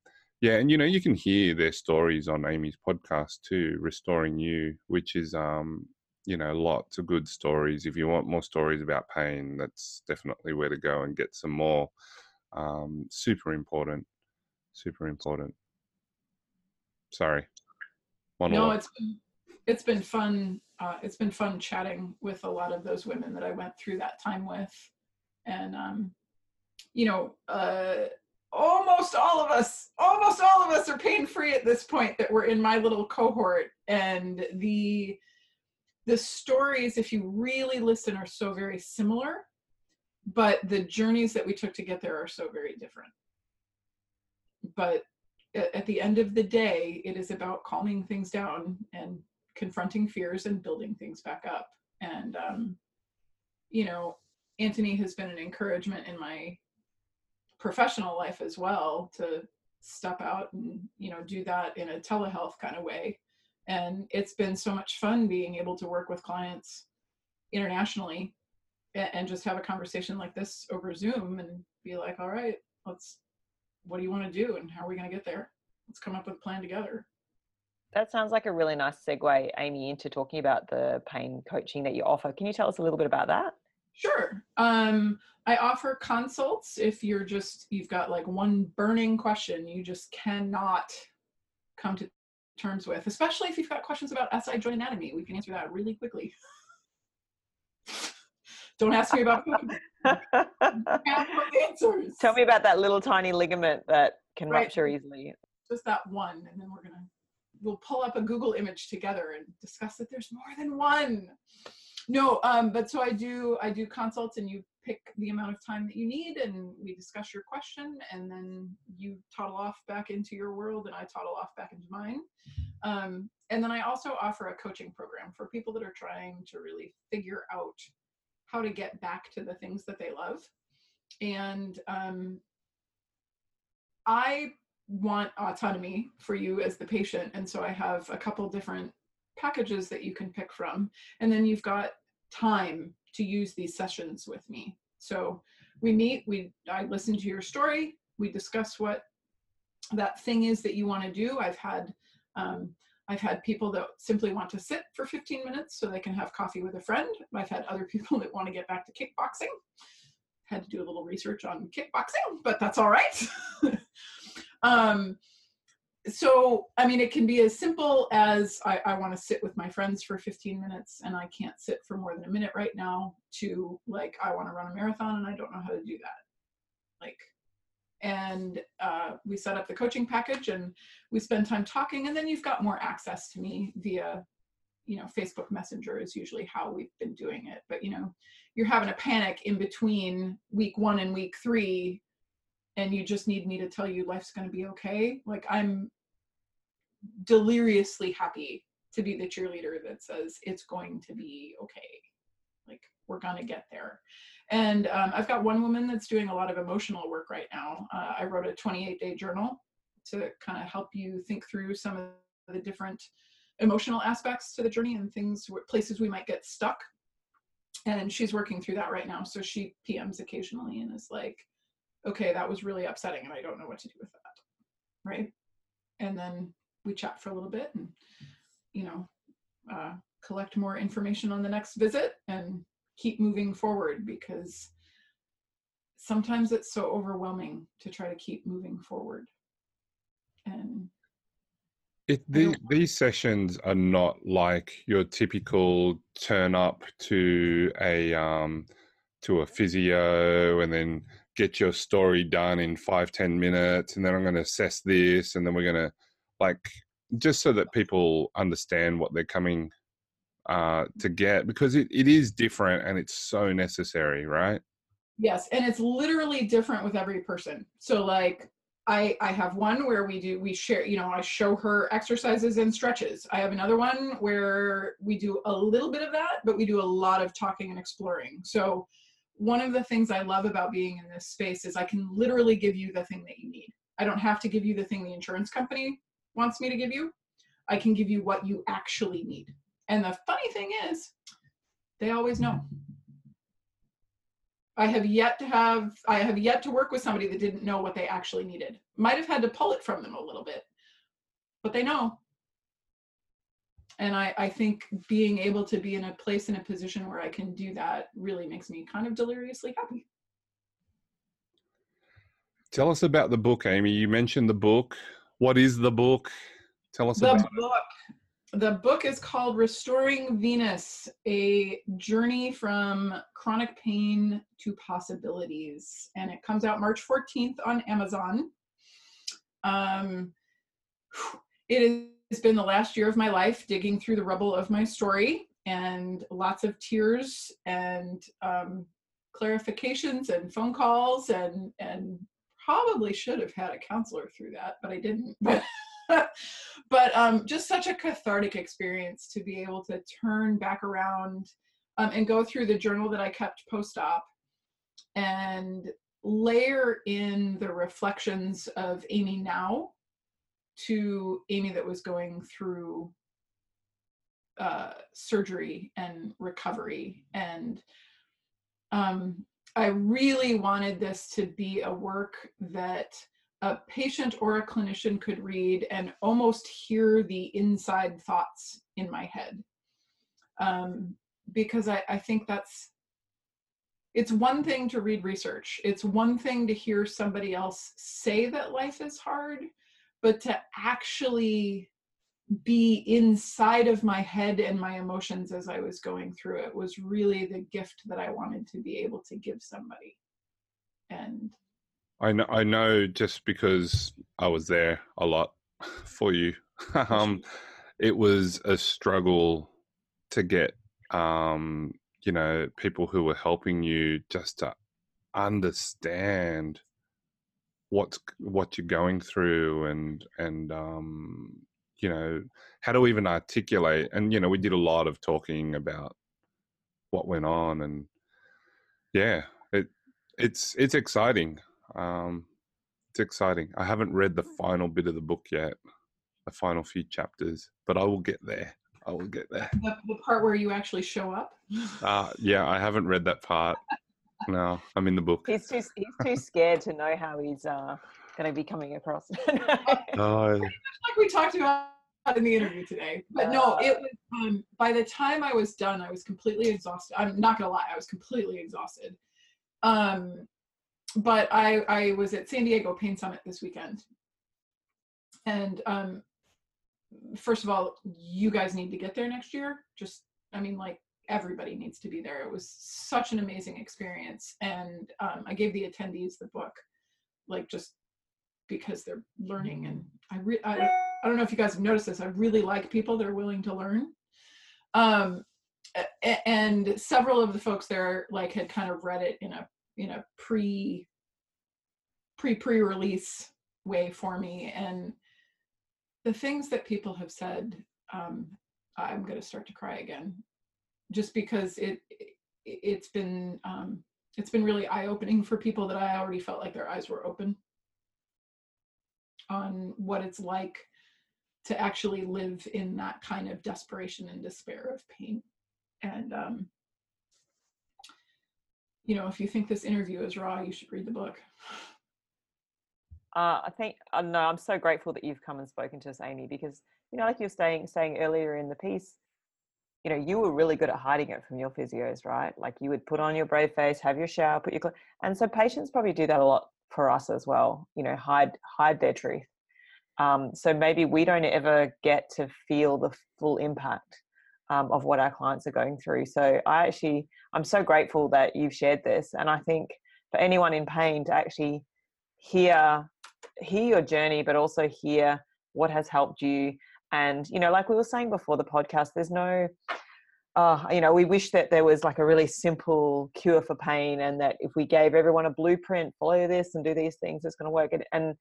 yeah, and you know, you can hear their stories on Amy's podcast too, Restoring You, which is, um, you know, lots of good stories. If you want more stories about pain, that's definitely where to go and get some more um, super important super important sorry. Monologue. no it's been, it's been fun uh, it's been fun chatting with a lot of those women that i went through that time with. And um, you know uh, almost all of us almost all of us are pain free at this point that we're in my little cohort. And the the stories if you really listen are so very similar but the journeys that we took to get there are so very different. But at the end of the day it is about calming things down and confronting fears and building things back up. And um, you know antony has been an encouragement in my professional life as well to step out and you know do that in a telehealth kind of way. And it's been so much fun being able to work with clients internationally and just have a conversation like this over Zoom and be like, all right, let's, what do you want to do and how are we going to get there? Let's come up with a plan together. That sounds like a really nice segue, Amy, into talking about the pain coaching that you offer. Can you tell us a little bit about that? Sure. Um, I offer consults if you're just, you've got like one burning question you just cannot come to terms with, especially if you've got questions about SI joint anatomy. We can answer that really quickly. Don't ask me about answers. Tell me about that little tiny ligament that can right. rupture easily. Just that one, and then we're gonna we'll pull up a Google image together and discuss that there's more than one. No, um, but so I do I do consults and you pick the amount of time that you need and we discuss your question and then you toddle off back into your world and I toddle off back into mine. Um, and then I also offer a coaching program for people that are trying to really figure out how to get back to the things that they love. And um, I want autonomy for you as the patient. And so I have a couple different packages that you can pick from. And then you've got time to use these sessions with me. So we meet, we I listen to your story, we discuss what that thing is that you want to do. I've had um, I've had people that simply want to sit for 15 minutes so they can have coffee with a friend. I've had other people that want to get back to kickboxing. Had to do a little research on kickboxing, but that's all right. um, so, I mean, it can be as simple as I, I want to sit with my friends for 15 minutes and I can't sit for more than a minute right now, to like, I want to run a marathon and I don't know how to do that. Like, and uh, we set up the coaching package and we spend time talking and then you've got more access to me via you know facebook messenger is usually how we've been doing it. But you know you're having a panic in between week one and week three and you just need me to tell you life's going to be okay. Like i'm deliriously happy to be the cheerleader that says it's going to be okay. Like we're going to get there and um, I've got one woman that's doing a lot of emotional work right now. Uh, I wrote a 28 day journal to kind of help you think through some of the different emotional aspects to the journey and things places we might get stuck. And she's working through that right now so she pms occasionally and is like okay that was really upsetting and i don't know what to do with that. Right? And then we chat for a little bit and you know uh, collect more information on the next visit and keep moving forward because sometimes it's so overwhelming to try to keep moving forward. And it, the, these sessions are not like your typical turn up to a um, to a physio and then get your story done in five ten minutes and then i'm going to assess this and then we're going to like just so that people understand what they're coming uh, to get because it, it is different and it's so necessary right? Yes and it's literally different with every person. So like I, I have one where we do we share you know i show her exercises and stretches. I have another one where we do a little bit of that but we do a lot of talking and exploring. So one of the things i love about being in this space is i can literally give you the thing that you need. I don't have to give you the thing the insurance company wants me to give you. I can give you what you actually need and the funny thing is they always know I have yet to have I have yet to work with somebody that didn't know what they actually needed. Might have had to pull it from them a little bit, but they know. And I, I think being able to be in a place in a position where I can do that really makes me kind of deliriously happy. Tell us about the book, Amy. You mentioned the book. What is the book? Tell us about the about book. It the book is called Restoring Venus A Journey from Chronic Pain to Possibilities. And it comes out March 14th on Amazon. Um, it has been the last year of my life digging through the rubble of my story and lots of tears and um, clarifications and phone calls and and probably should have had a counselor through that but i didn't but um, just such a cathartic experience to be able to turn back around um, and go through the journal that I kept post op and layer in the reflections of Amy now to Amy that was going through uh, surgery and recovery. And um, I really wanted this to be a work that a patient or a clinician could read and almost hear the inside thoughts in my head. Um, because I, I think that's it's one thing to read research it's one thing to hear somebody else say that life is hard but to actually be inside of my head and my emotions as i was going through it was really the gift that i wanted to be able to give somebody and I know, I know just because I was there a lot for you. um, it was a struggle to get, um, you know, people who were helping you just to understand what's what you're going through and and um, you know how to even articulate. And you know, we did a lot of talking about what went on, and yeah, it it's it's exciting. Um, it's exciting. I haven't read the final bit of the book yet, the final few chapters, but I will get there. I will get there. The, the part where you actually show up. Uh, yeah, I haven't read that part. No, I'm in the book. He's too he's too scared to know how he's uh, going to be coming across. oh. Like we talked about in the interview today, but no, uh. it was. Um, by the time I was done, I was completely exhausted. I'm not gonna lie, I was completely exhausted. Um, but I, I was at San Diego Pain Summit this weekend. And um, first of all, you guys need to get there next year. Just, I mean, like everybody needs to be there. It was such an amazing experience. And um, I gave the attendees the book, like just because they're learning. And I, re- I, I don't know if you guys have noticed this. I really like people that are willing to learn. Um, and several of the folks there like had kind of read it in a you know pre pre pre release way for me and the things that people have said um, i'm going to start to cry again just because it, it has been um, it's been really eye opening for people that i already felt like their eyes were open on what it's like to actually live in that kind of desperation and despair of pain. And um, you know, if you think this interview is raw, you should read the book. Uh, I think uh, no, I'm so grateful that you've come and spoken to us, Amy, because you know, like you were saying saying earlier in the piece, you know, you were really good at hiding it from your physios, right? Like you would put on your brave face, have your shower, put your clothes, and so patients probably do that a lot for us as well. You know, hide hide their truth. Um, so maybe we don't ever get to feel the full impact um, of what our clients are going through. So I actually, I'm so grateful that you've shared this, and I think for anyone in pain to actually hear hear your journey, but also hear what has helped you. And you know, like we were saying before the podcast, there's no uh, you know, we wish that there was like a really simple cure for pain, and that if we gave everyone a blueprint, follow this and do these things, it's going to work. And, and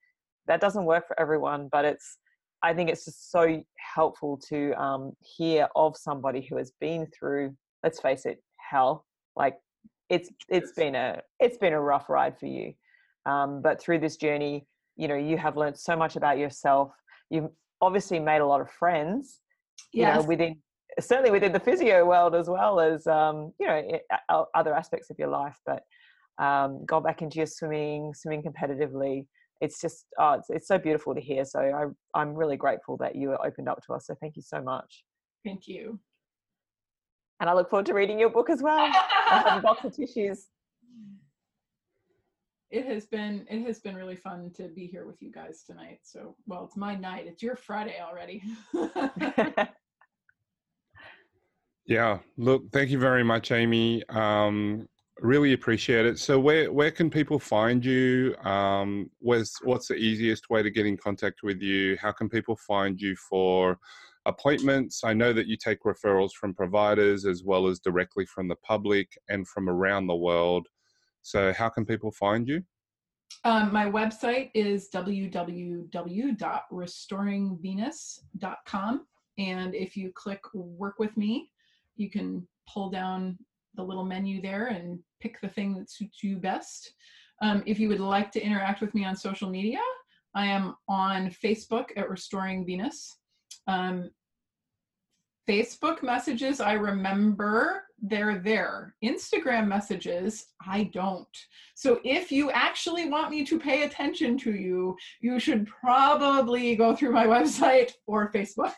that doesn't work for everyone, but it's I think it's just so helpful to um, hear of somebody who has been through, let's face it, hell. Like it's it's been a it's been a rough ride for you, um, but through this journey, you know, you have learned so much about yourself. You've obviously made a lot of friends, yes. you know, within certainly within the physio world as well as um, you know other aspects of your life. But um, go back into your swimming, swimming competitively it's just oh, it's, it's so beautiful to hear. So I, I'm really grateful that you opened up to us. So thank you so much. Thank you. And I look forward to reading your book as well. I have a box of tissues. It has been it has been really fun to be here with you guys tonight. So well, it's my night. It's your Friday already. yeah. Look, thank you very much, Amy. Um, really appreciate it. So where where can people find you? Um, where's what's the easiest way to get in contact with you? How can people find you for appointments? I know that you take referrals from providers as well as directly from the public and from around the world. So how can people find you? Um, my website is www.restoringvenus.com. And if you click work with me, you can pull down the little menu there and pick the thing that suits you best. Um, if you would like to interact with me on social media, I am on Facebook at Restoring Venus. Um, Facebook messages, I remember they're there. Instagram messages, I don't. So if you actually want me to pay attention to you, you should probably go through my website or Facebook.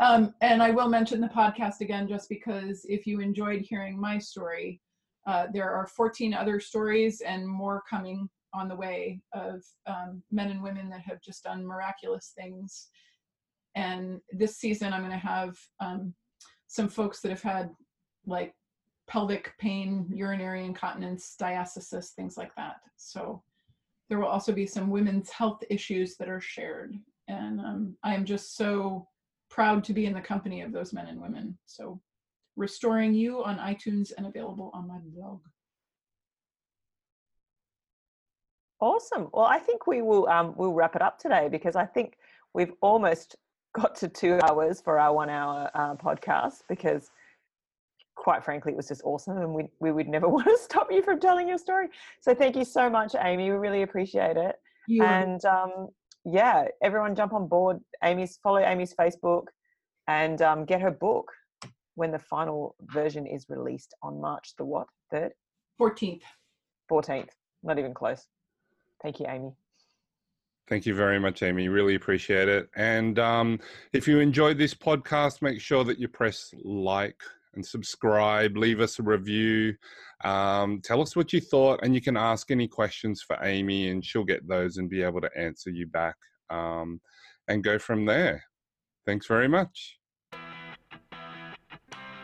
Um, and I will mention the podcast again just because if you enjoyed hearing my story, uh, there are 14 other stories and more coming on the way of um, men and women that have just done miraculous things. And this season, I'm going to have um, some folks that have had like pelvic pain, urinary incontinence, diastasis, things like that. So there will also be some women's health issues that are shared. And um, I am just so proud to be in the company of those men and women. So restoring you on iTunes and available on my blog. Awesome. Well, I think we will um, we'll wrap it up today because I think we've almost got to two hours for our one hour uh, podcast because quite frankly it was just awesome and we, we would never want to stop you from telling your story so thank you so much amy we really appreciate it you and um, yeah, everyone jump on board. Amy's follow Amy's Facebook and um, get her book when the final version is released on March the what third, fourteenth, fourteenth. Not even close. Thank you, Amy. Thank you very much, Amy. Really appreciate it. And um, if you enjoyed this podcast, make sure that you press like and subscribe. Leave us a review. Um, tell us what you thought, and you can ask any questions for Amy, and she'll get those and be able to answer you back um, and go from there. Thanks very much.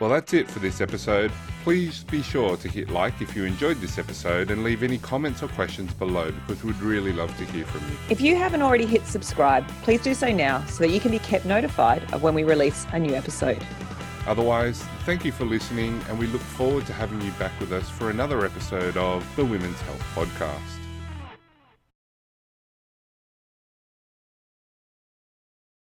Well, that's it for this episode. Please be sure to hit like if you enjoyed this episode and leave any comments or questions below because we'd really love to hear from you. If you haven't already hit subscribe, please do so now so that you can be kept notified of when we release a new episode. Otherwise, thank you for listening, and we look forward to having you back with us for another episode of the Women's Health Podcast.